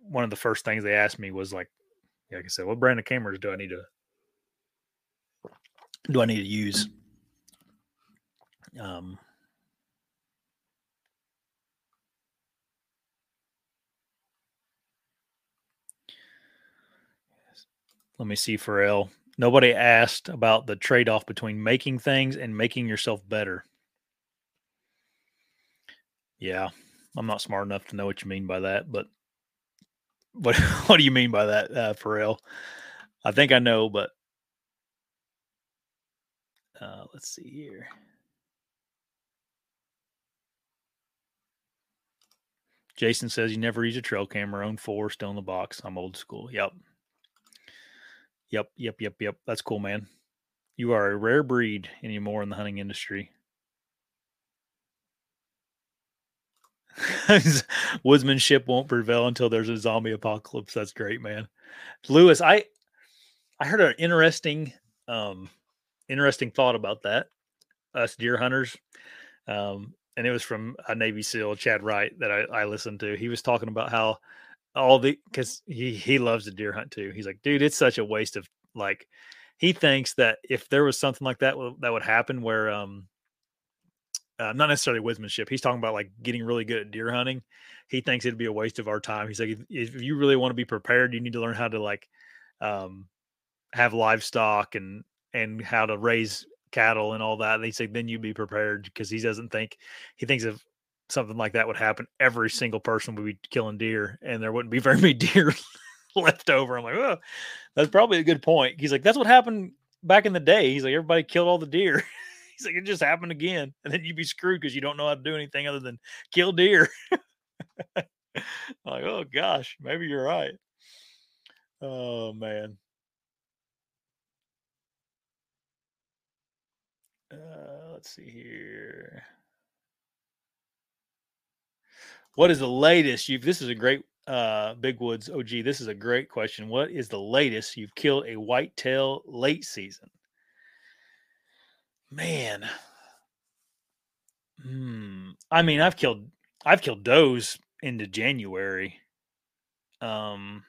one of the first things they asked me was like, like I said, what brand of cameras do I need to do I need to use? Um, let me see Pharrell. Nobody asked about the trade off between making things and making yourself better. Yeah, I'm not smart enough to know what you mean by that, but what what do you mean by that, uh, Pharrell? I think I know, but uh, let's see here. Jason says you never use a trail camera, own four, still in the box. I'm old school. Yep. Yep, yep, yep, yep. That's cool, man. You are a rare breed anymore in the hunting industry. Woodsmanship won't prevail until there's a zombie apocalypse. That's great, man. Lewis, I I heard an interesting um interesting thought about that. Us deer hunters. Um, and it was from a Navy SEAL, Chad Wright, that I, I listened to. He was talking about how all the because he he loves to deer hunt too. He's like, dude, it's such a waste of like. He thinks that if there was something like that that would happen, where um, uh, not necessarily woodsmanship. He's talking about like getting really good at deer hunting. He thinks it'd be a waste of our time. He's like, if, if you really want to be prepared, you need to learn how to like um, have livestock and and how to raise cattle and all that. And he said, then you'd be prepared because he doesn't think he thinks if something like that would happen, every single person would be killing deer and there wouldn't be very many deer left over. I'm like, oh, that's probably a good point. He's like, that's what happened back in the day. He's like, everybody killed all the deer. He's like, it just happened again. And then you'd be screwed because you don't know how to do anything other than kill deer. like, oh gosh, maybe you're right. Oh man. Uh, let's see here. What is the latest you've? This is a great uh Big Woods OG. This is a great question. What is the latest you've killed a whitetail late season? Man, Hmm. I mean, I've killed I've killed does into January. Um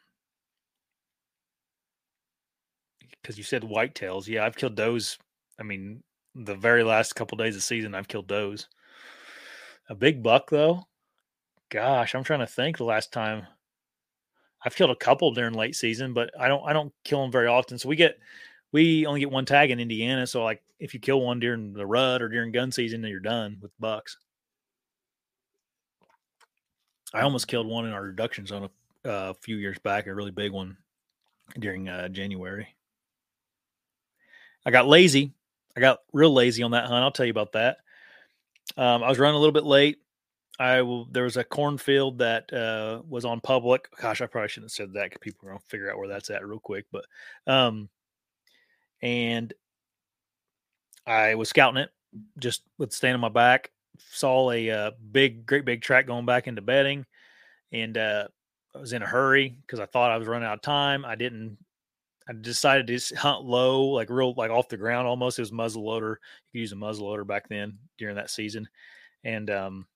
because you said whitetails. Yeah, I've killed does. I mean, the very last couple days of season I've killed does. A big buck though. Gosh, I'm trying to think the last time I've killed a couple during late season, but I don't I don't kill them very often. So we get we only get one tag in Indiana. So like if you kill one during the rut or during gun season, then you're done with bucks. I almost killed one in our reduction zone a, uh, few years back, a really big one during uh, January. I got lazy. I got real lazy on that hunt. I'll tell you about that. Um, I was running a little bit late. I will, there was a cornfield that uh, was on public. Gosh, I probably shouldn't have said that because people are gonna figure out where that's at real quick. But um, and I was scouting it just with stand on my back. Saw a uh, big, great big track going back into bedding, and uh, I was in a hurry because I thought I was running out of time. I didn't. I decided to hunt low, like real, like off the ground almost. It was muzzle loader. You could use a muzzle loader back then during that season, and um,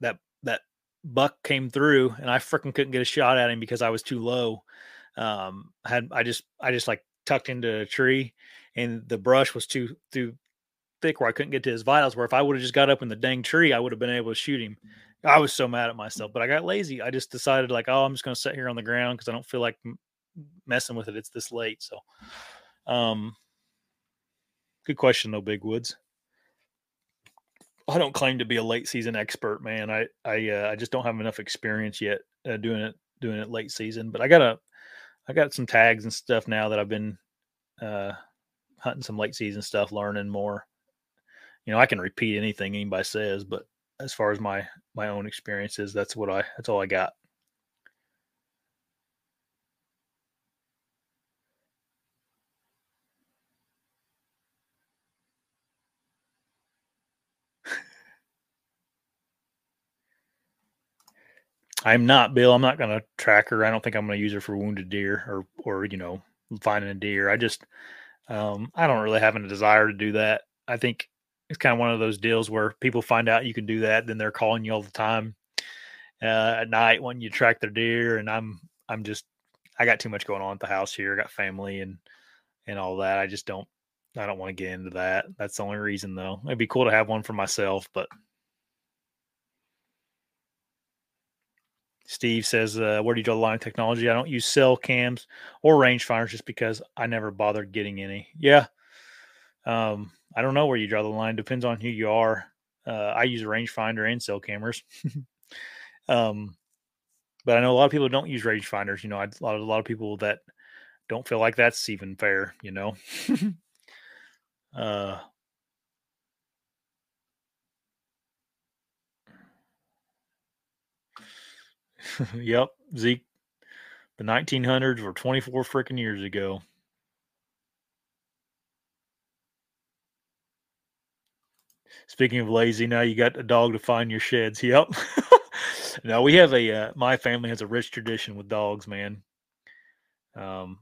that that buck came through, and I freaking couldn't get a shot at him because I was too low. Um, I had I just I just like tucked into a tree, and the brush was too too thick where I couldn't get to his vitals. Where if I would have just got up in the dang tree, I would have been able to shoot him. I was so mad at myself, but I got lazy. I just decided like, oh, I'm just going to sit here on the ground because I don't feel like messing with it. It's this late, so. Um, good question though, Big Woods. I don't claim to be a late season expert, man. I I uh, I just don't have enough experience yet uh, doing it doing it late season. But I got a I got some tags and stuff now that I've been uh, hunting some late season stuff, learning more. You know, I can repeat anything anybody says, but as far as my my own experiences, that's what I that's all I got. I'm not Bill. I'm not going to track her. I don't think I'm going to use her for wounded deer or or you know finding a deer. I just um, I don't really have a desire to do that. I think it's kind of one of those deals where people find out you can do that, then they're calling you all the time uh, at night when you track their deer. And I'm I'm just I got too much going on at the house here. I got family and and all that. I just don't I don't want to get into that. That's the only reason though. It'd be cool to have one for myself, but Steve says, uh, "Where do you draw the line of technology? I don't use cell cams or rangefinders just because I never bothered getting any." Yeah, um, I don't know where you draw the line. Depends on who you are. Uh, I use a rangefinder and cell cameras, um, but I know a lot of people don't use rangefinders. You know, I, a lot of a lot of people that don't feel like that's even fair. You know. uh, yep, Zeke. The 1900s were 24 freaking years ago. Speaking of lazy, now you got a dog to find your sheds. Yep. no, we have a. Uh, my family has a rich tradition with dogs, man. Um,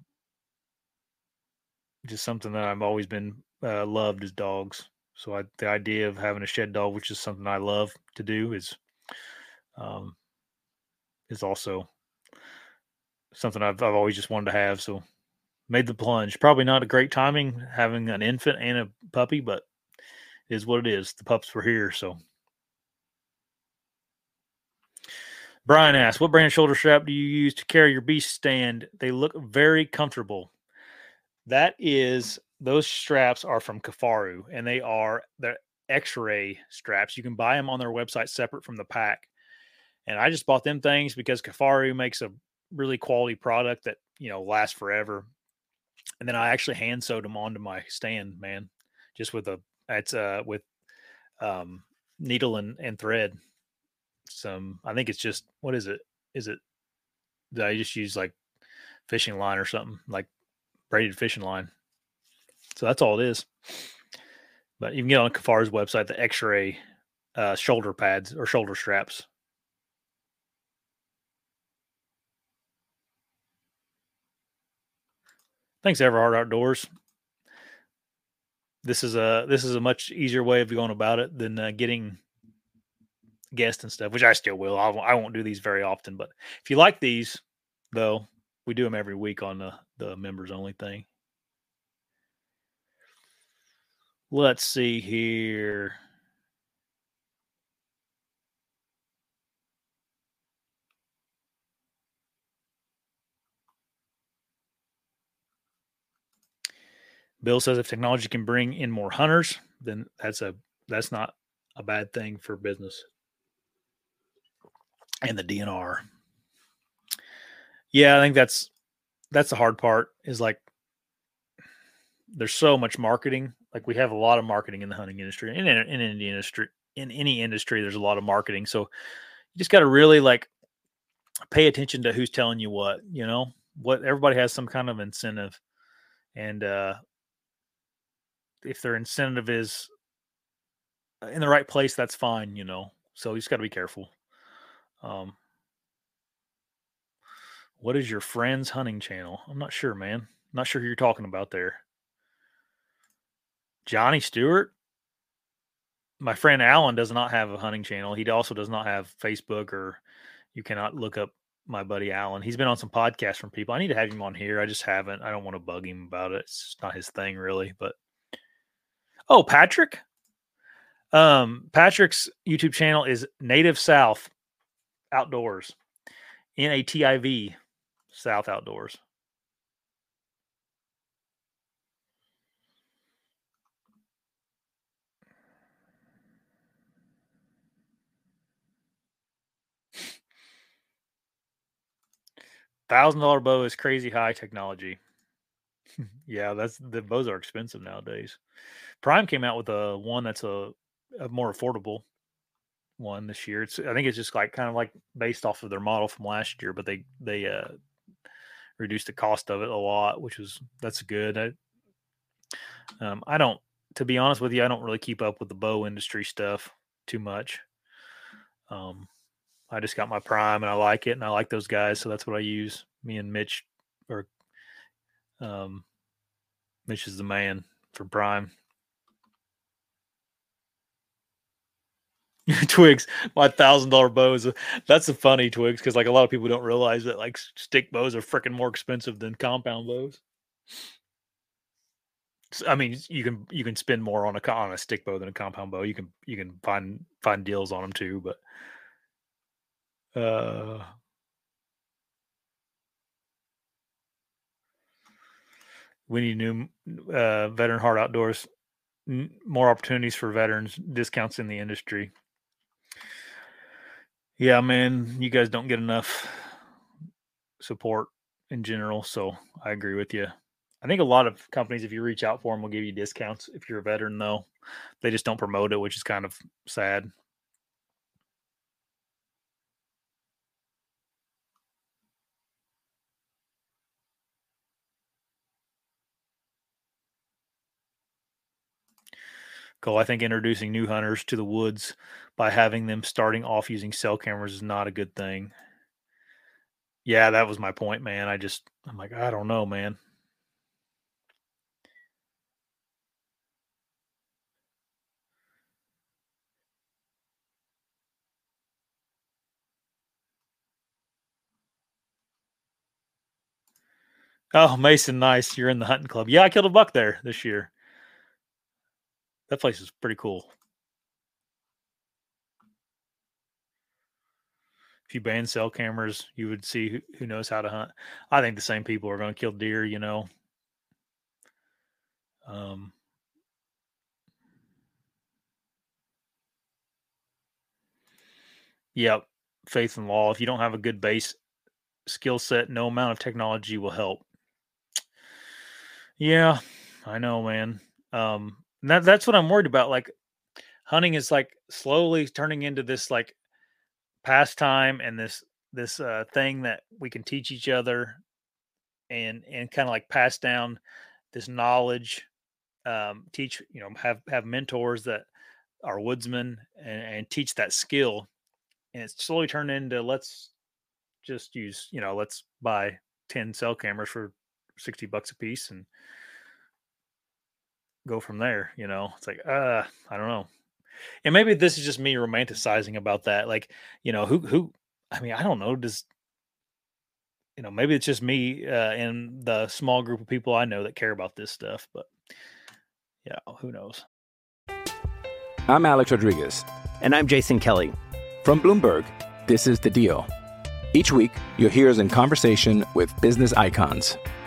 just something that I've always been uh, loved is dogs. So I, the idea of having a shed dog, which is something I love to do, is um, is also something I've I've always just wanted to have. So made the plunge. Probably not a great timing having an infant and a puppy, but is what it is. The pups were here, so. Brian asks, "What brand shoulder strap do you use to carry your beast stand? They look very comfortable." That is, those straps are from Kifaru, and they are the X-ray straps. You can buy them on their website separate from the pack. And I just bought them things because Kifaru makes a really quality product that you know lasts forever. And then I actually hand sewed them onto my stand, man, just with a it's uh with um needle and, and thread. Some I think it's just what is it? Is it did I just use like fishing line or something like braided fishing line? So that's all it is. But you can get on Kifaru's website the X-ray uh, shoulder pads or shoulder straps. Thanks, Everhard Outdoors. this is a this is a much easier way of going about it than uh, getting guests and stuff, which I still will. I won't, I won't do these very often, but if you like these, though, we do them every week on the the members only thing. Let's see here. Bill says if technology can bring in more hunters, then that's a that's not a bad thing for business and the DNR. Yeah, I think that's that's the hard part is like there's so much marketing. Like we have a lot of marketing in the hunting industry in in, in any industry in any industry there's a lot of marketing. So you just got to really like pay attention to who's telling you what, you know? What everybody has some kind of incentive and uh if their incentive is in the right place, that's fine, you know. So you just got to be careful. Um, what is your friend's hunting channel? I'm not sure, man. not sure who you're talking about there. Johnny Stewart. My friend Alan does not have a hunting channel. He also does not have Facebook or you cannot look up my buddy Alan. He's been on some podcasts from people. I need to have him on here. I just haven't. I don't want to bug him about it. It's not his thing really, but Oh, Patrick. Um, Patrick's YouTube channel is Native South Outdoors, N A T I V South Outdoors. Thousand dollar bow is crazy high technology. yeah, that's the bows are expensive nowadays. Prime came out with a one that's a, a more affordable one this year. It's I think it's just like kind of like based off of their model from last year, but they they uh reduced the cost of it a lot, which was that's good. I, um, I don't, to be honest with you, I don't really keep up with the bow industry stuff too much. Um, I just got my prime and I like it and I like those guys, so that's what I use. Me and Mitch or um, Mitch is the man for prime. Twigs, my thousand dollar bows. That's a funny Twigs because like a lot of people don't realize that like stick bows are freaking more expensive than compound bows. I mean, you can you can spend more on a on a stick bow than a compound bow. You can you can find find deals on them too, but uh, we need new uh, veteran heart outdoors, more opportunities for veterans, discounts in the industry. Yeah, man, you guys don't get enough support in general. So I agree with you. I think a lot of companies, if you reach out for them, will give you discounts if you're a veteran, though. They just don't promote it, which is kind of sad. I think introducing new hunters to the woods by having them starting off using cell cameras is not a good thing. Yeah, that was my point, man. I just, I'm like, I don't know, man. Oh, Mason, nice. You're in the hunting club. Yeah, I killed a buck there this year. That place is pretty cool. If you ban cell cameras, you would see who, who knows how to hunt. I think the same people are going to kill deer, you know. Um, Yep, faith and law. If you don't have a good base skill set, no amount of technology will help. Yeah, I know, man. Um, that that's what I'm worried about. Like hunting is like slowly turning into this like pastime and this this uh, thing that we can teach each other and and kind of like pass down this knowledge um, teach you know have have mentors that are woodsmen and, and teach that skill and it's slowly turned into let's just use you know let's buy 10 cell cameras for 60 bucks a piece and go from there. You know, it's like, uh, I don't know. And maybe this is just me romanticizing about that. Like, you know, who, who, I mean, I don't know. Does, you know, maybe it's just me uh, and the small group of people I know that care about this stuff, but yeah, who knows?
I'm Alex Rodriguez.
And I'm Jason Kelly.
From Bloomberg, this is The Deal. Each week, you'll hear us in conversation with business icons.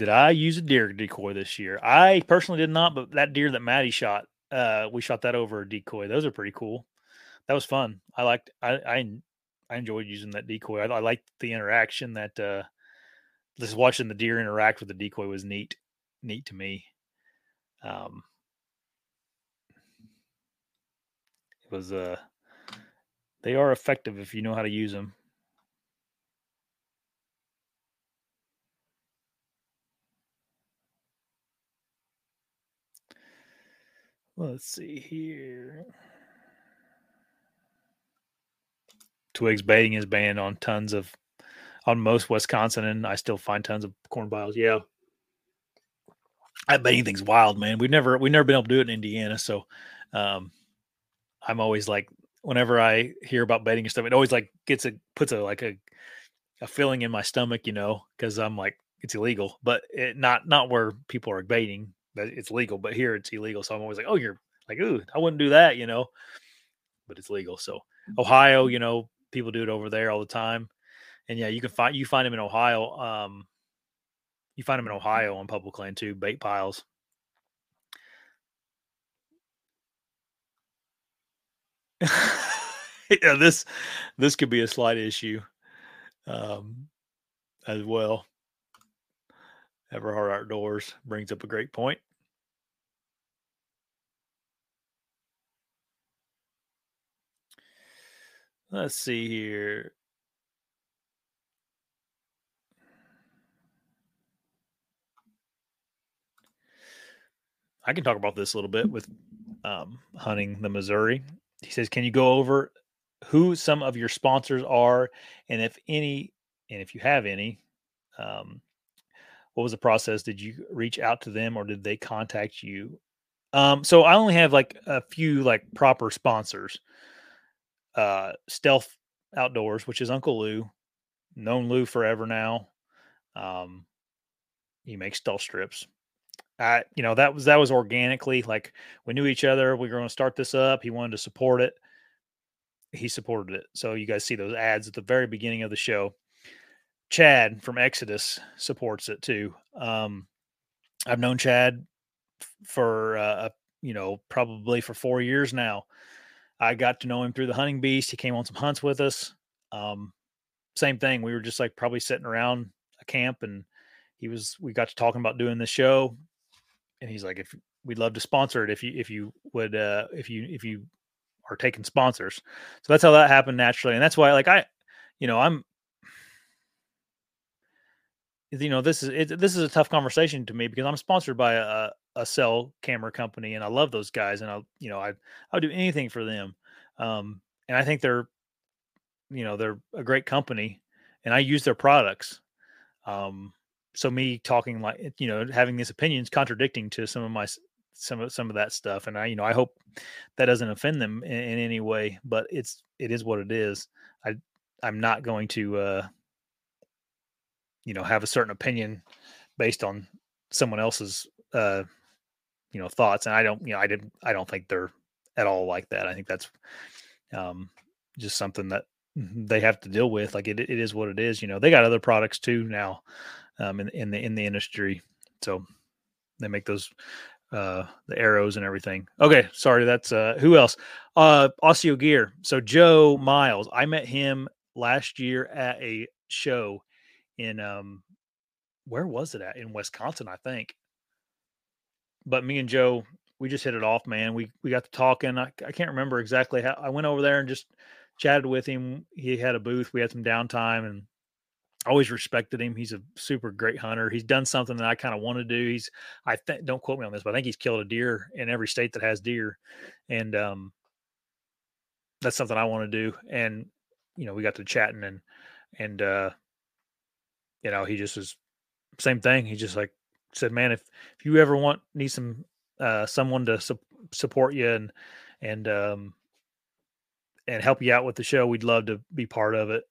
Did I use a deer decoy this year? I personally did not, but that deer that Maddie shot, uh, we shot that over a decoy. Those are pretty cool. That was fun. I liked. I I, I enjoyed using that decoy. I, I liked the interaction that uh, just watching the deer interact with the decoy was neat. Neat to me. Um, it was uh, they are effective if you know how to use them. Let's see here. Twigs baiting is banned on tons of on most Wisconsin, and I still find tons of corn piles. Yeah, that baiting thing's wild, man. We've never we've never been able to do it in Indiana, so um, I'm always like, whenever I hear about baiting and stuff, it always like gets a puts a like a a feeling in my stomach, you know, because I'm like it's illegal, but it, not not where people are baiting that it's legal, but here it's illegal. So I'm always like, oh, you're like, ooh, I wouldn't do that, you know, but it's legal. So Ohio, you know, people do it over there all the time, and yeah, you can find you find them in Ohio. Um, you find them in Ohio on public land too, bait piles. yeah, this this could be a slight issue um, as well. Everhard Outdoors brings up a great point. Let's see here. I can talk about this a little bit with um, hunting the Missouri. He says, "Can you go over who some of your sponsors are, and if any, and if you have any, um, what was the process? Did you reach out to them, or did they contact you?" Um, so I only have like a few like proper sponsors. Uh, Stealth Outdoors, which is Uncle Lou, known Lou forever now. Um, he makes stealth strips. I, you know, that was that was organically like we knew each other. We were going to start this up. He wanted to support it. He supported it. So you guys see those ads at the very beginning of the show. Chad from Exodus supports it too. Um, I've known Chad for uh, you know probably for four years now. I got to know him through the hunting beast. He came on some hunts with us. Um, same thing. We were just like probably sitting around a camp and he was, we got to talking about doing this show and he's like, if we'd love to sponsor it, if you, if you would, uh, if you, if you are taking sponsors. So that's how that happened naturally. And that's why, like, I, you know, I'm, you know, this is, it, this is a tough conversation to me because I'm sponsored by a, a cell camera company and I love those guys and I, you know, I, I'll do anything for them. Um, and I think they're, you know, they're a great company and I use their products. Um, so me talking like, you know, having these opinions contradicting to some of my, some of, some of that stuff. And I, you know, I hope that doesn't offend them in, in any way, but it's, it is what it is. I, I'm not going to, uh, you know, have a certain opinion based on someone else's, uh, you know, thoughts. And I don't, you know, I didn't, I don't think they're at all like that. I think that's um, just something that they have to deal with. Like it, it is what it is. You know, they got other products too now um, in in the in the industry, so they make those uh the arrows and everything. Okay, sorry, that's uh who else? Uh ASIO Gear. So Joe Miles, I met him last year at a show in um where was it at? In Wisconsin, I think. But me and Joe, we just hit it off, man. We we got to talking. I, I can't remember exactly how I went over there and just chatted with him. He had a booth. We had some downtime and always respected him. He's a super great hunter. He's done something that I kind of want to do. He's I think don't quote me on this, but I think he's killed a deer in every state that has deer. And um that's something I want to do. And you know, we got to chatting and and uh you know, he just was same thing. He just like said, "Man, if if you ever want need some uh someone to su- support you and and um and help you out with the show, we'd love to be part of it."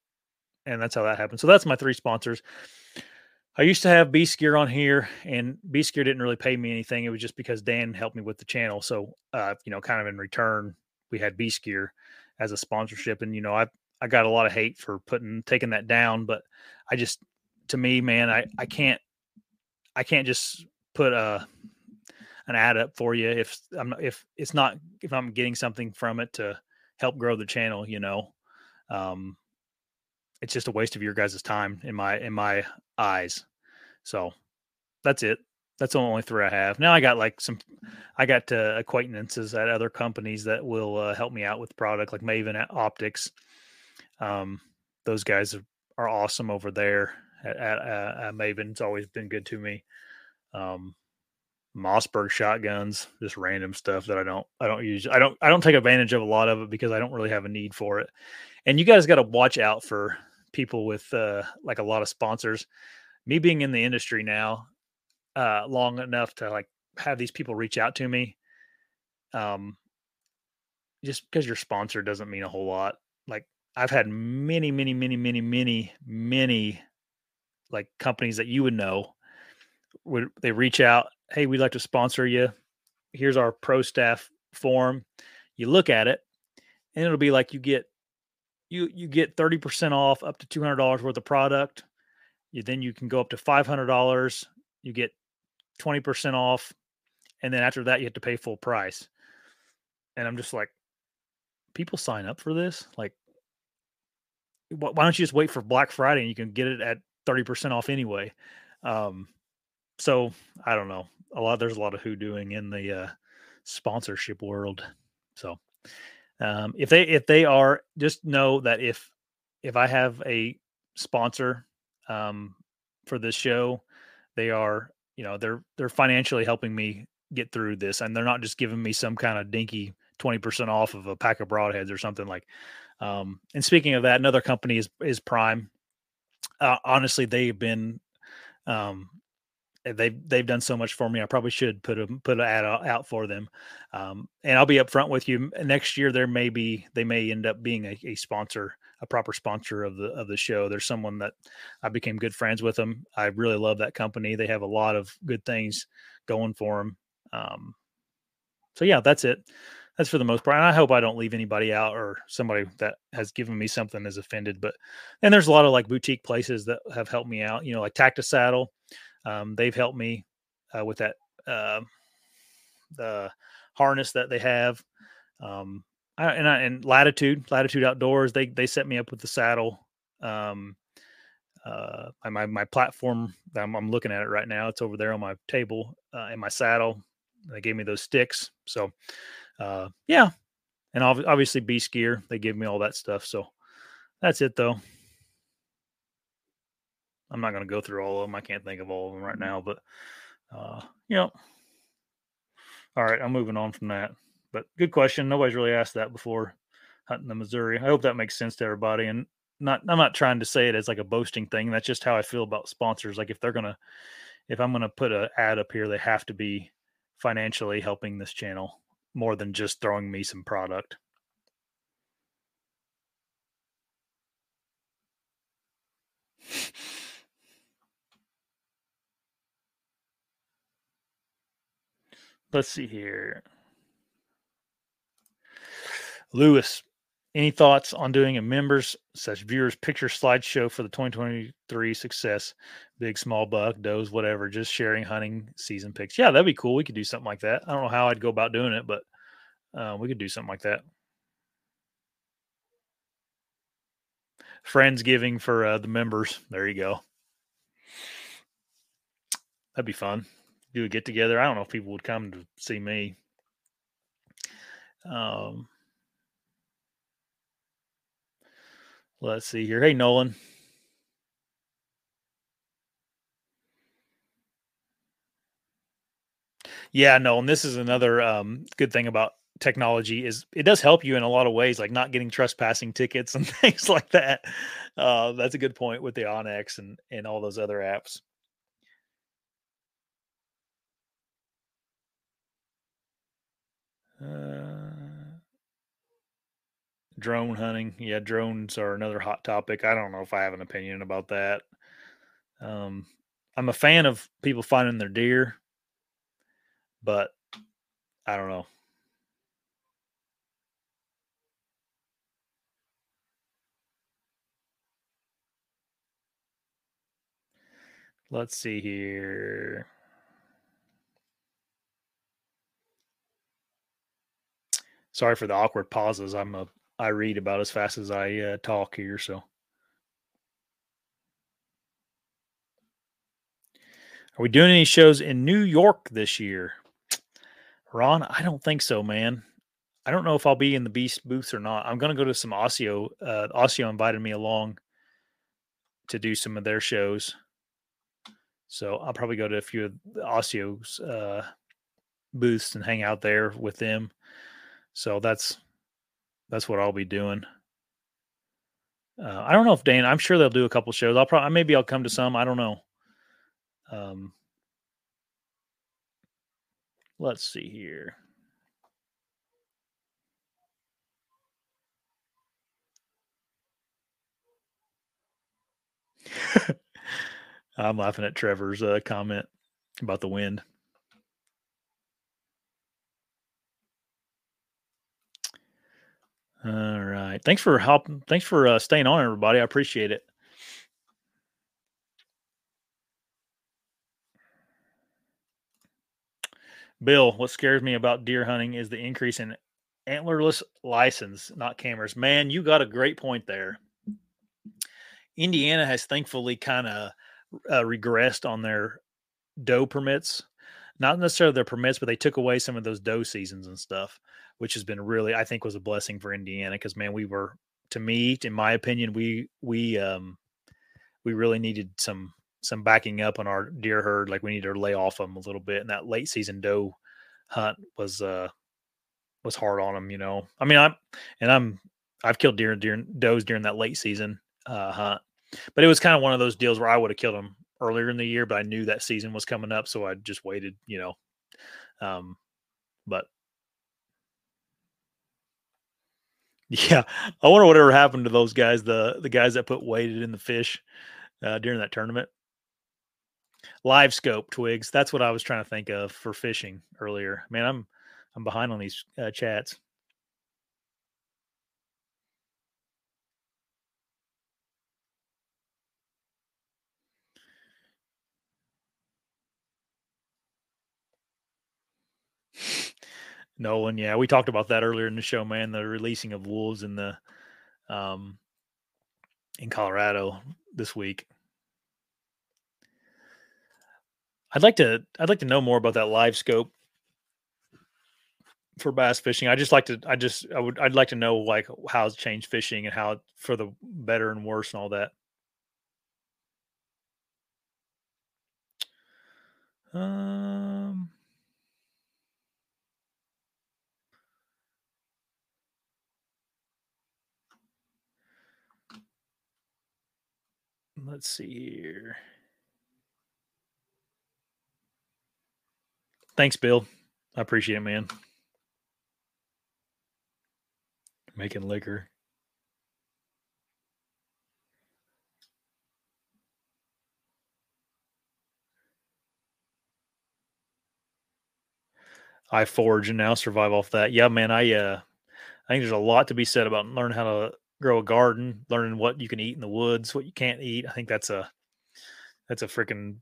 And that's how that happened. So that's my three sponsors. I used to have Beast Gear on here, and Beast Gear didn't really pay me anything. It was just because Dan helped me with the channel. So, uh, you know, kind of in return, we had Beast Gear as a sponsorship. And you know, I I got a lot of hate for putting taking that down, but I just to me, man, I I can't I can't just put a an ad up for you if I'm if it's not if I'm getting something from it to help grow the channel, you know. Um it's just a waste of your guys' time in my in my eyes. So that's it. That's the only three I have. Now I got like some, I got uh, acquaintances at other companies that will uh, help me out with product, like Maven Optics. Um, those guys are awesome over there at, at, at, Maven. It's always been good to me. Um, Mossberg shotguns, just random stuff that I don't, I don't use. I don't, I don't take advantage of a lot of it because I don't really have a need for it. And you guys got to watch out for people with uh, like a lot of sponsors. Me being in the industry now, uh, long enough to like have these people reach out to me. Um, just because your sponsor doesn't mean a whole lot. Like I've had many, many, many, many, many, many like companies that you would know would they reach out, hey, we'd like to sponsor you. Here's our pro staff form. You look at it, and it'll be like you get you you get 30% off up to $200 worth of product. You, then you can go up to $500. You get 20% off. And then after that, you have to pay full price. And I'm just like, people sign up for this? Like, why don't you just wait for Black Friday and you can get it at 30% off anyway? Um, so I don't know. A lot, there's a lot of who doing in the uh, sponsorship world. So, um, if they if they are, just know that if if I have a sponsor um, for this show, they are you know they're they're financially helping me get through this, and they're not just giving me some kind of dinky twenty percent off of a pack of broadheads or something like. Um, and speaking of that, another company is is Prime. Uh, honestly, they've been um, they've they've done so much for me. I probably should put a put an ad out for them. Um, and I'll be upfront with you. Next year, there may be they may end up being a, a, sponsor, a proper sponsor of the of the show. There's someone that I became good friends with them. I really love that company. They have a lot of good things going for them. Um, so yeah, that's it. That's for the most part. And I hope I don't leave anybody out or somebody that has given me something is offended. But and there's a lot of like boutique places that have helped me out. You know, like Tactus Saddle um, they've helped me uh, with that uh, the harness that they have. Um, I, and I, and Latitude Latitude Outdoors they they set me up with the saddle. Um, uh, my my platform I'm, I'm, looking at it right now. It's over there on my table uh, in my saddle. They gave me those sticks. So uh, yeah, and obviously Beast Gear they give me all that stuff. So that's it though. I'm not going to go through all of them. I can't think of all of them right now, but uh, you know. All right, I'm moving on from that. But good question. Nobody's really asked that before hunting the Missouri. I hope that makes sense to everybody. And not, I'm not trying to say it as like a boasting thing. That's just how I feel about sponsors. Like if they're gonna, if I'm gonna put an ad up here, they have to be financially helping this channel more than just throwing me some product. Let's see here. Lewis, any thoughts on doing a members such viewers picture slideshow for the 2023 success? Big, small buck, does, whatever, just sharing hunting season picks. Yeah, that'd be cool. We could do something like that. I don't know how I'd go about doing it, but uh, we could do something like that. Friendsgiving for uh, the members. There you go. That'd be fun. Do a get together. I don't know if people would come to see me. Um, let's see here. Hey, Nolan. Yeah, no, and this is another um, good thing about technology is it does help you in a lot of ways, like not getting trespassing tickets and things like that. Uh, that's a good point with the onX and and all those other apps. Uh, drone hunting, yeah, drones are another hot topic. I don't know if I have an opinion about that. Um, I'm a fan of people finding their deer, but I don't know. Let's see here. Sorry for the awkward pauses. I'm a I read about as fast as I uh, talk here, so. Are we doing any shows in New York this year? Ron, I don't think so, man. I don't know if I'll be in the Beast booths or not. I'm going to go to some ASIO. Uh, ASIO invited me along to do some of their shows. So I'll probably go to a few of ASIO's uh, booths and hang out there with them. So that's that's what I'll be doing. Uh, I don't know if Dane. I'm sure they'll do a couple shows. I'll probably maybe I'll come to some. I don't know. Um, let's see here. I'm laughing at Trevor's uh, comment about the wind. All right. Thanks for helping. Thanks for uh, staying on, everybody. I appreciate it. Bill, what scares me about deer hunting is the increase in antlerless license, not cameras. Man, you got a great point there. Indiana has thankfully kind of uh, regressed on their doe permits. Not necessarily their permits, but they took away some of those doe seasons and stuff, which has been really, I think, was a blessing for Indiana because man, we were, to me, in my opinion, we we um we really needed some some backing up on our deer herd. Like we needed to lay off them a little bit, and that late season doe hunt was uh was hard on them. You know, I mean, I'm and I'm I've killed deer during does during that late season uh, hunt, but it was kind of one of those deals where I would have killed them earlier in the year, but I knew that season was coming up, so I just waited. You know, um, but yeah, I wonder whatever happened to those guys the the guys that put weighted in the fish uh, during that tournament. Live scope twigs. That's what I was trying to think of for fishing earlier. Man, I'm I'm behind on these uh, chats. Nolan, yeah, we talked about that earlier in the show, man. The releasing of wolves in the um in Colorado this week. I'd like to I'd like to know more about that live scope for bass fishing. I just like to I just I would I'd like to know like how it's changed fishing and how for the better and worse and all that. Um Let's see here. Thanks, Bill. I appreciate it, man. Making liquor. I forge and now survive off that. Yeah, man, I uh I think there's a lot to be said about learn how to grow a garden, learning what you can eat in the woods, what you can't eat. I think that's a that's a freaking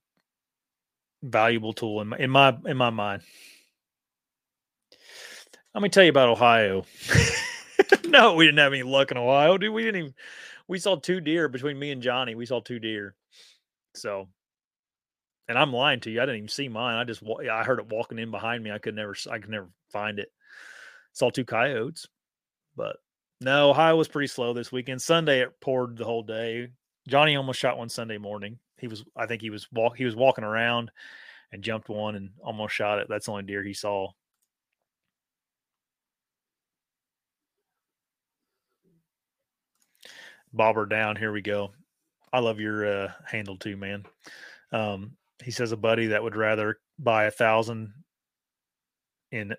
valuable tool in my in my in my mind. Let me tell you about Ohio. no, we didn't have any luck in Ohio, dude. We didn't even we saw two deer between me and Johnny. We saw two deer. So and I'm lying to you. I didn't even see mine. I just I heard it walking in behind me. I could never I could never find it. Saw two coyotes, but no, Ohio was pretty slow this weekend. Sunday it poured the whole day. Johnny almost shot one Sunday morning. He was I think he was walk he was walking around and jumped one and almost shot it. That's the only deer he saw. Bobber down. Here we go. I love your uh, handle too, man. Um, he says a buddy that would rather buy a thousand in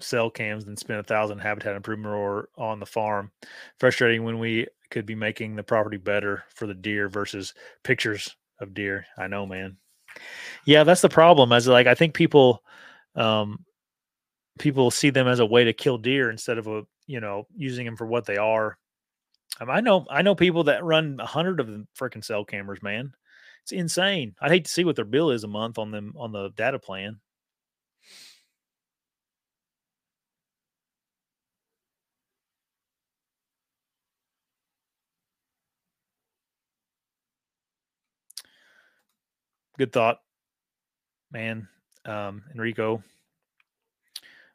cell cams than spend a thousand habitat improvement or on the farm. Frustrating when we could be making the property better for the deer versus pictures of deer. I know, man. Yeah, that's the problem. As like I think people um people see them as a way to kill deer instead of a you know using them for what they are. Um, I know I know people that run a hundred of them freaking cell cameras, man. It's insane. I'd hate to see what their bill is a month on them on the data plan. Good thought, man. Um, Enrico,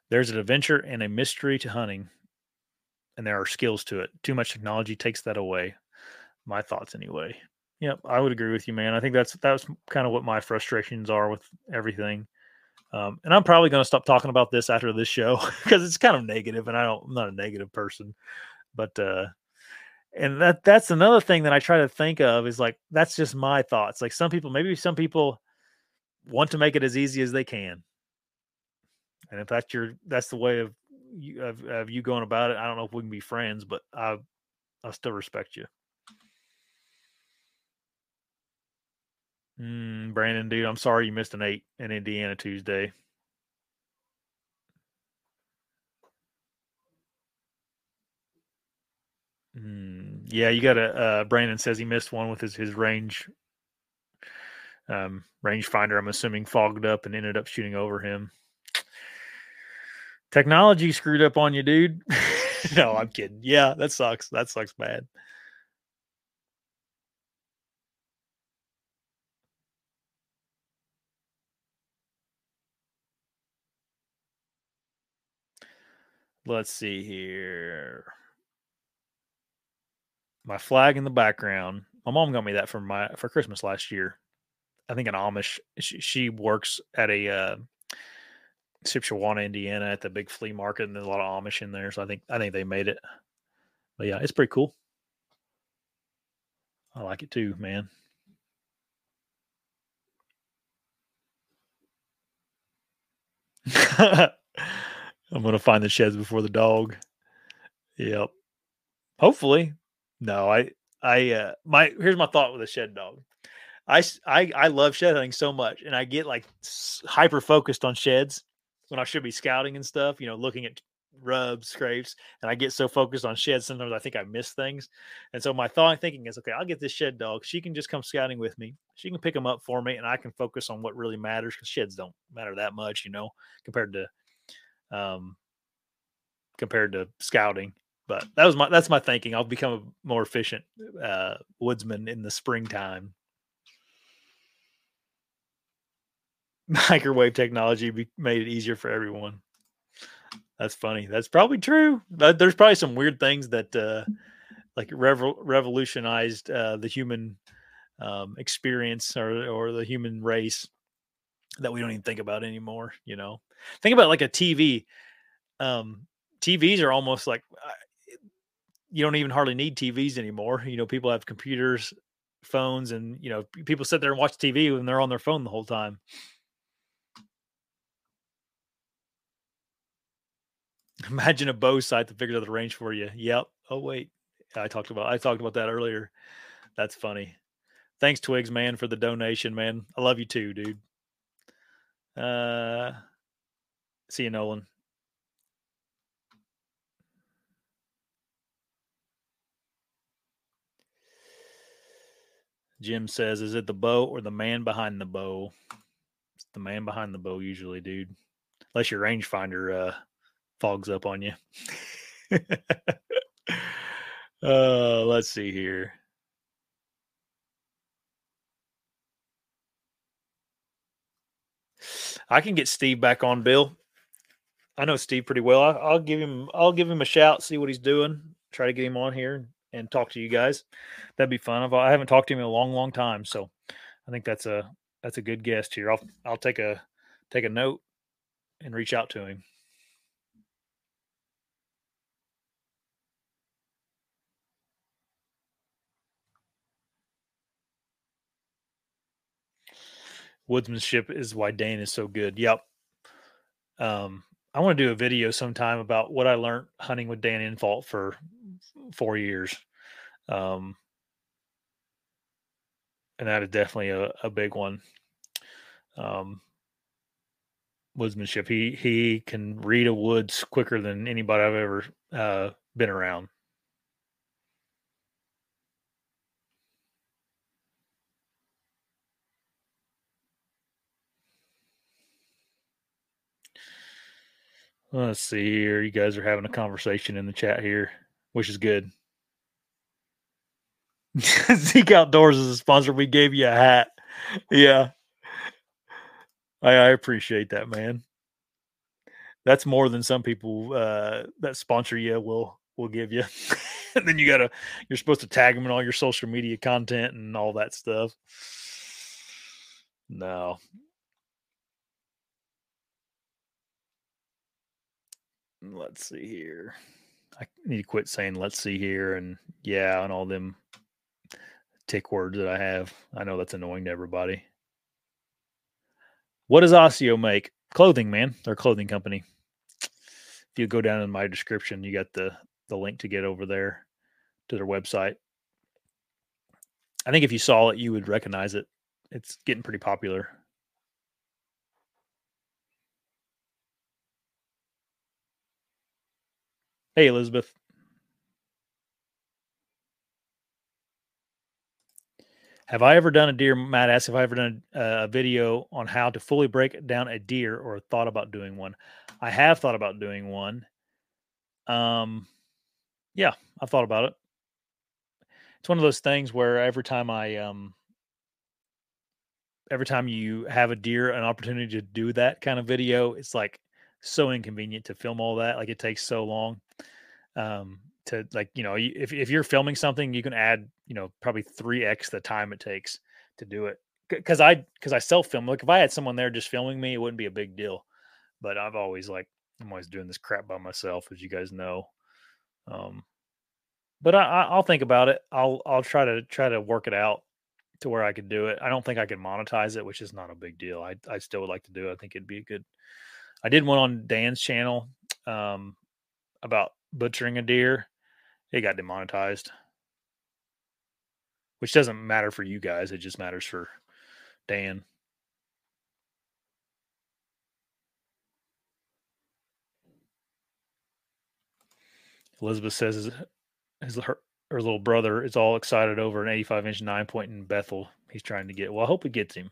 there's an adventure and a mystery to hunting, and there are skills to it. Too much technology takes that away. My thoughts, anyway. Yep, I would agree with you, man. I think that's that's kind of what my frustrations are with everything. Um, and I'm probably going to stop talking about this after this show because it's kind of negative, and I don't, I'm not a negative person. But uh, and that that's another thing that I try to think of is like that's just my thoughts. Like some people, maybe some people want to make it as easy as they can, and if that's your that's the way of you of, of you going about it, I don't know if we can be friends, but I I still respect you. Mm, Brandon, dude, I'm sorry you missed an eight in Indiana Tuesday. Mm, yeah, you got a Uh, Brandon says he missed one with his his range um, rangefinder. I'm assuming fogged up and ended up shooting over him. Technology screwed up on you, dude. no, I'm kidding. Yeah, that sucks. That sucks bad. Let's see here my flag in the background. My mom got me that for my for Christmas last year. I think an Amish. She, she works at a uh, Shipshewana, Indiana, at the big flea market, and there's a lot of Amish in there. So I think I think they made it. But yeah, it's pretty cool. I like it too, man. I'm gonna find the sheds before the dog. Yep. Hopefully, no, I, I, uh, my, here's my thought with a shed dog. I, I, I love shed hunting so much, and I get like hyper focused on sheds when I should be scouting and stuff. You know, looking at rubs, scrapes, and I get so focused on sheds. Sometimes I think I miss things, and so my thought thinking is, okay, I'll get this shed dog. She can just come scouting with me. She can pick them up for me, and I can focus on what really matters because sheds don't matter that much, you know, compared to, um, compared to scouting. But that was my that's my thinking. I'll become a more efficient uh, woodsman in the springtime. Microwave technology made it easier for everyone. That's funny. That's probably true. There's probably some weird things that uh, like revo- revolutionized uh, the human um, experience or or the human race that we don't even think about anymore. You know, think about like a TV. Um, TVs are almost like you don't even hardly need TVs anymore. You know, people have computers, phones, and you know, people sit there and watch TV when they're on their phone the whole time. Imagine a bow sight that figures out the range for you. Yep. Oh wait, I talked about I talked about that earlier. That's funny. Thanks, Twigs, man, for the donation, man. I love you too, dude. Uh, See you, Nolan. Jim says, "Is it the bow or the man behind the bow?" It's the man behind the bow usually, dude. Unless your rangefinder uh, fogs up on you. uh, let's see here. I can get Steve back on, Bill. I know Steve pretty well. I, I'll give him. I'll give him a shout. See what he's doing. Try to get him on here and talk to you guys. That'd be fun. I've, I haven't talked to him in a long, long time, so I think that's a that's a good guest here. I'll I'll take a take a note and reach out to him. Woodsmanship is why Dane is so good. Yep. Um, I want to do a video sometime about what I learned hunting with Dan Infalt for four years. Um, and that is definitely a, a big one. Um, woodsmanship. He he can read a woods quicker than anybody I've ever uh, been around. Let's see here. You guys are having a conversation in the chat here, which is good. Zeke Outdoors is a sponsor. We gave you a hat. Yeah. I, I appreciate that, man. That's more than some people uh, that sponsor you will will give you. and then you gotta you're supposed to tag them in all your social media content and all that stuff. No. Let's see here. I need to quit saying let's see here and yeah and all them tick words that I have. I know that's annoying to everybody. What does ASIO make? Clothing, man. They're clothing company. If you go down in my description, you got the the link to get over there to their website. I think if you saw it, you would recognize it. It's getting pretty popular. Hey, Elizabeth. Have I ever done a deer? Matt asked if I ever done a, a, video on how to fully break down a deer or thought about doing one. I have thought about doing one. Um, yeah, I've thought about it. It's one of those things where every time I um, every time you have a deer an opportunity to do that kind of video, it's like so inconvenient to film all that. Like it takes so long. Um, to like you know if, if you're filming something you can add you know probably 3x the time it takes to do it because i because i self film like if i had someone there just filming me it wouldn't be a big deal but i've always like i'm always doing this crap by myself as you guys know um but I, i'll think about it i'll i'll try to try to work it out to where i could do it i don't think i can monetize it which is not a big deal i, I still would like to do it i think it'd be a good i did one on dan's channel um about butchering a deer it got demonetized, which doesn't matter for you guys. It just matters for Dan. Elizabeth says his, his her, her little brother is all excited over an 85 inch nine point in Bethel. He's trying to get. Well, I hope it gets him.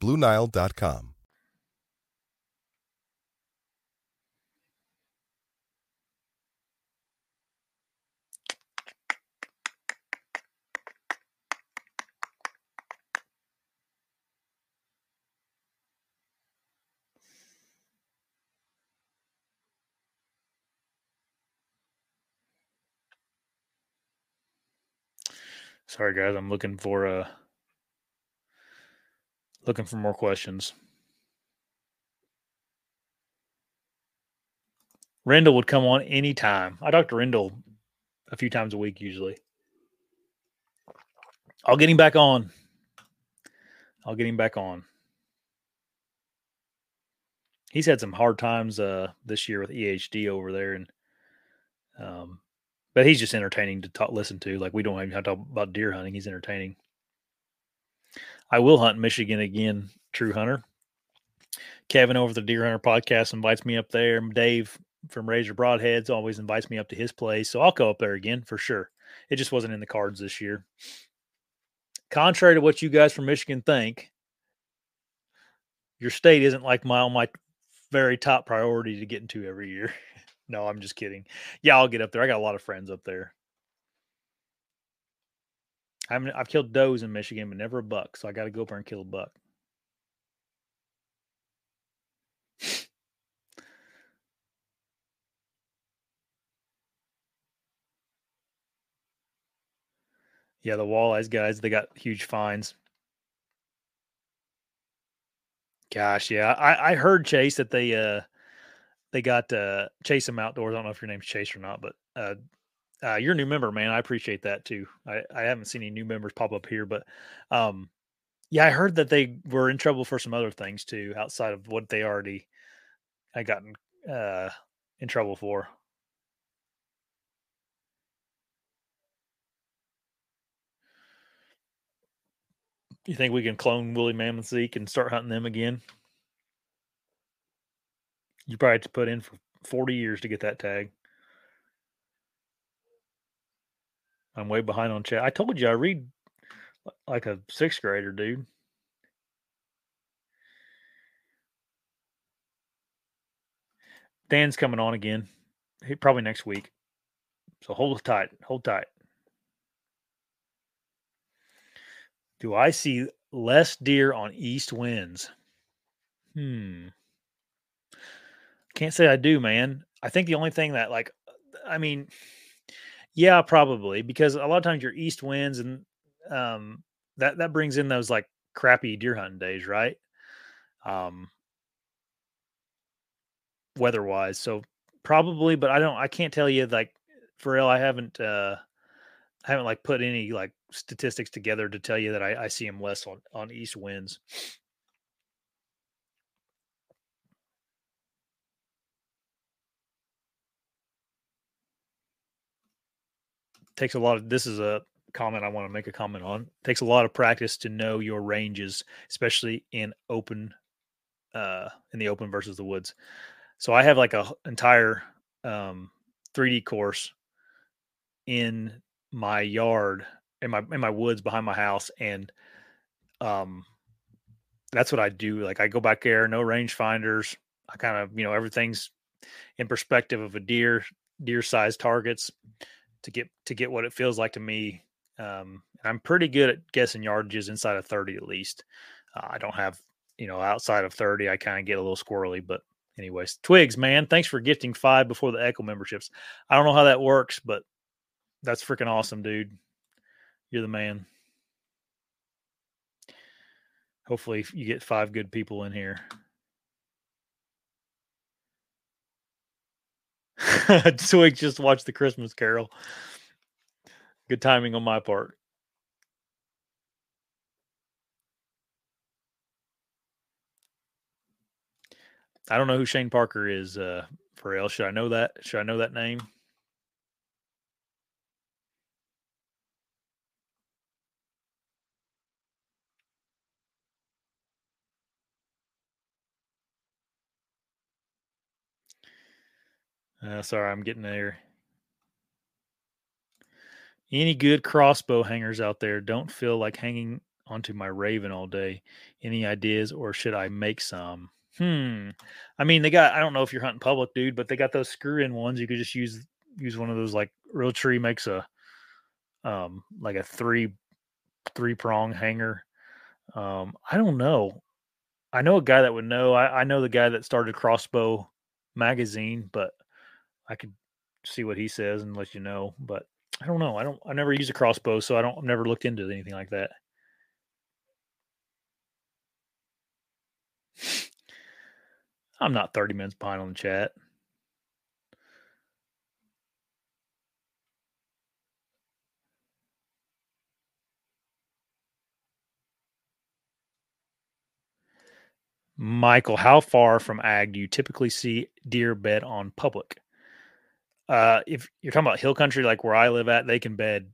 BlueNile.com.
Sorry, guys. I'm looking for a. Looking for more questions. Rendell would come on anytime. I talk to Rendell a few times a week usually. I'll get him back on. I'll get him back on. He's had some hard times uh, this year with EHD over there, and um, but he's just entertaining to talk, listen to. Like we don't even have to talk about deer hunting. He's entertaining. I will hunt Michigan again, True Hunter. Kevin over the Deer Hunter podcast invites me up there. Dave from Razor Broadheads always invites me up to his place, so I'll go up there again for sure. It just wasn't in the cards this year. Contrary to what you guys from Michigan think, your state isn't like my on my very top priority to get into every year. no, I'm just kidding. Yeah, I'll get up there. I got a lot of friends up there. I have I've killed does in Michigan, but never a buck. So I got to go up there and kill a buck. Yeah, the walleyes guys, they got huge fines. Gosh, yeah. I, I heard Chase that they uh they got uh Chase them outdoors. I don't know if your name's Chase or not, but uh uh, you're a new member, man. I appreciate that too. I, I haven't seen any new members pop up here, but um, yeah, I heard that they were in trouble for some other things too, outside of what they already had gotten uh, in trouble for. You think we can clone Woolly Mammoth Zeke and start hunting them again? You probably have to put in for 40 years to get that tag. I'm way behind on chat. I told you I read like a sixth grader, dude. Dan's coming on again. He probably next week. So hold tight. Hold tight. Do I see less deer on east winds? Hmm. Can't say I do, man. I think the only thing that like I mean yeah, probably because a lot of times your east winds and um, that that brings in those like crappy deer hunting days, right? Um, weather wise, so probably, but I don't, I can't tell you like for real. I haven't, uh, I haven't like put any like statistics together to tell you that I, I see them less on on east winds. Takes a lot of this is a comment I want to make a comment on. It takes a lot of practice to know your ranges, especially in open uh in the open versus the woods. So I have like a entire um 3D course in my yard in my in my woods behind my house and um that's what I do. Like I go back there, no range finders. I kind of, you know, everything's in perspective of a deer, deer size targets to get to get what it feels like to me. Um, I'm pretty good at guessing yardages inside of 30 at least. Uh, I don't have, you know, outside of 30, I kind of get a little squirrely. But anyways, Twigs, man, thanks for gifting five before the Echo memberships. I don't know how that works, but that's freaking awesome, dude. You're the man. Hopefully, you get five good people in here. Twig just watched the Christmas Carol. Good timing on my part. I don't know who Shane Parker is, uh, real. Should I know that? Should I know that name? Uh, sorry, I'm getting there. Any good crossbow hangers out there? Don't feel like hanging onto my Ravin all day. Any ideas, or should I make some? Hmm. I mean, they got. I don't know if you're hunting public, dude, but they got those screw-in ones. You could just use use one of those. Like Realtree makes a um like a three three prong hanger. Um, I don't know. I know a guy that would know. I, I know the guy that started Crossbow Magazine, but I could see what he says and let you know. But I don't know. I don't. I never use a crossbow, so I don't. I've never looked into anything like that. I'm not 30 minutes behind on the chat. Michael, how far from ag do you typically see deer bed on public? Uh, if you're talking about hill country, like where I live at, they can bed.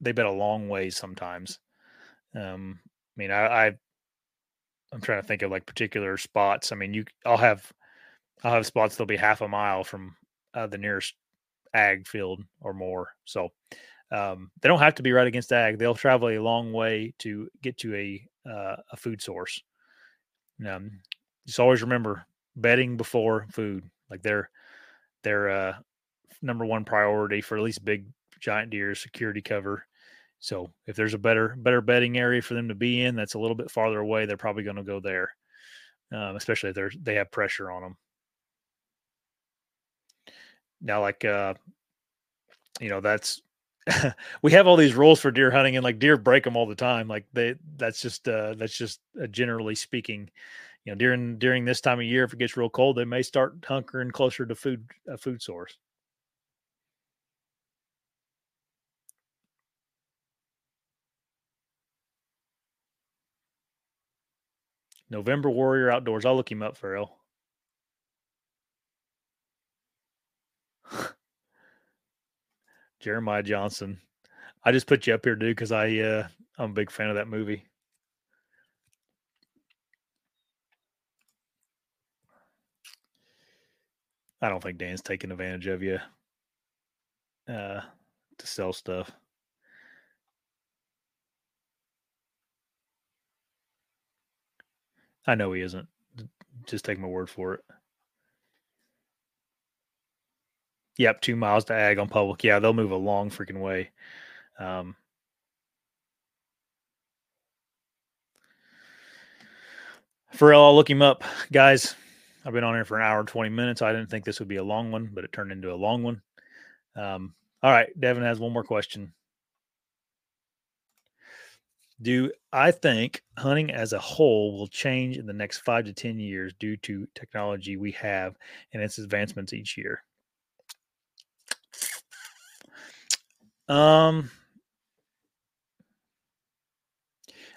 They bed a long ways sometimes. Um, I mean, I, I I'm trying to think of like particular spots. I mean, you, I'll have, I'll have spots that'll be half a mile from uh, the nearest ag field or more. So um, they don't have to be right against ag. They'll travel a long way to get to a uh, a food source. Um, just always remember bedding before food. Like they're they're uh, number one priority for at least big giant deer security cover. So if there's a better better bedding area for them to be in, that's a little bit farther away. They're probably going to go there, um, especially if they're they have pressure on them. Now, like uh, you know, that's we have all these rules for deer hunting, and like deer break them all the time. Like they, that's just uh, that's just uh, generally speaking. You know, during during this time of year, if it gets real cold, they may start hunkering closer to food a food source. November Warrior Outdoors. I'll look him up, Farrell. Jeremiah Johnson. I just put you up here, dude, because I uh, I'm a big fan of that movie. I don't think Dan's taking advantage of you uh, to sell stuff. I know he isn't. Just take my word for it. Yep, two miles to ag on public. Yeah, they'll move a long freaking way. Um, Pharrell, I'll look him up. Guys, I've been on here for an hour and 20 minutes. I didn't think this would be a long one, but it turned into a long one. Um, all right, Devin has one more question. Do I think hunting as a whole will change in the next five to 10 years due to technology we have and its advancements each year? Um,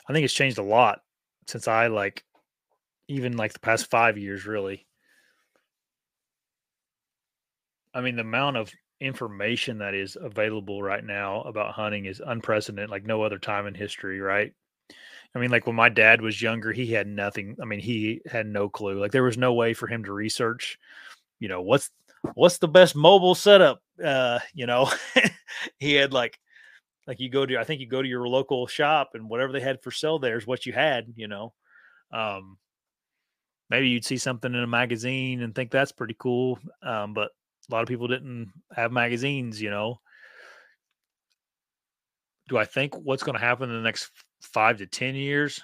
I think it's changed a lot since I like, even like the past five years, really. I mean, the amount of information that is available right now about hunting is unprecedented, like no other time in history, right? I mean, like when my dad was younger, he had nothing. I mean, he had no clue. Like there was no way for him to research, you know, what's what's the best mobile setup? Uh, you know, he had like like you go to I think you go to your local shop and whatever they had for sale there is what you had, you know. Um maybe you'd see something in a magazine and think that's pretty cool. Um, but a lot of people didn't have magazines, you know. Do I think what's going to happen in the next five to 10 years?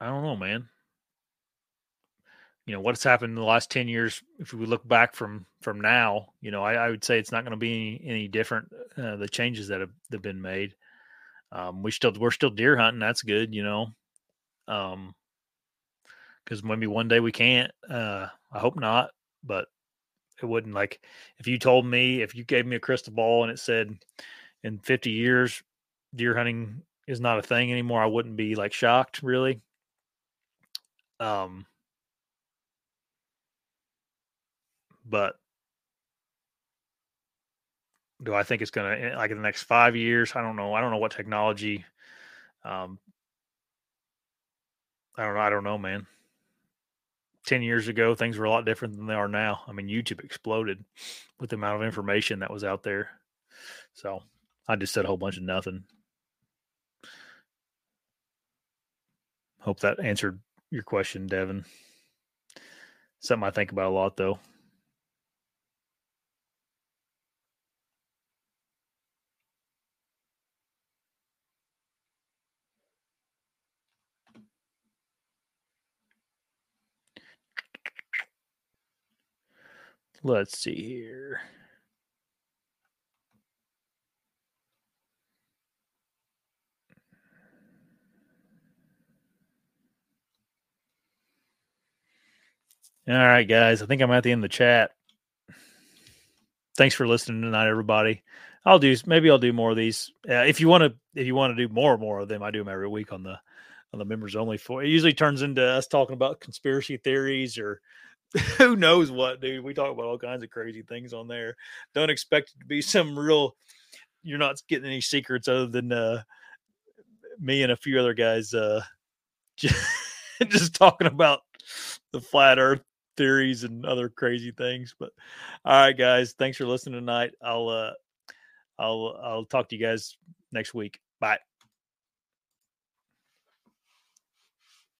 I don't know, man. You know, what's happened in the last 10 years, if we look back from from now, you know, I, I would say it's not going to be any, any different. Uh, the changes that have, that have been made. Um, we still we're still deer hunting. That's good, you know. Um, because maybe one day we can't. Uh, I hope not, but it wouldn't like if you told me if you gave me a crystal ball and it said in 50 years deer hunting is not a thing anymore, I wouldn't be like shocked really. Um, but do I think it's going to like in the next five years? I don't know. I don't know what technology. Um, I don't know. I don't know, man. 10 years ago, things were a lot different than they are now. I mean, YouTube exploded with the amount of mm-hmm. information that was out there. So I just said a whole bunch of nothing. Hope that answered your question, Devin. Something I think about a lot, though. Let's see here. All right, guys. I think I'm at the end of the chat. Thanks for listening tonight, everybody. I'll do maybe I'll do more of these. Uh, if you want to, if you want to do more and more of them, I do them every week on the on the members only for it usually turns into us talking about conspiracy theories or who knows what, dude. We talk about all kinds of crazy things on there. Don't expect it to be some real you're not getting any secrets other than uh me and a few other guys uh just, just talking about the flat earth theories and other crazy things. But all right, guys, thanks for listening tonight. I'll uh I'll I'll talk to you guys next week. Bye.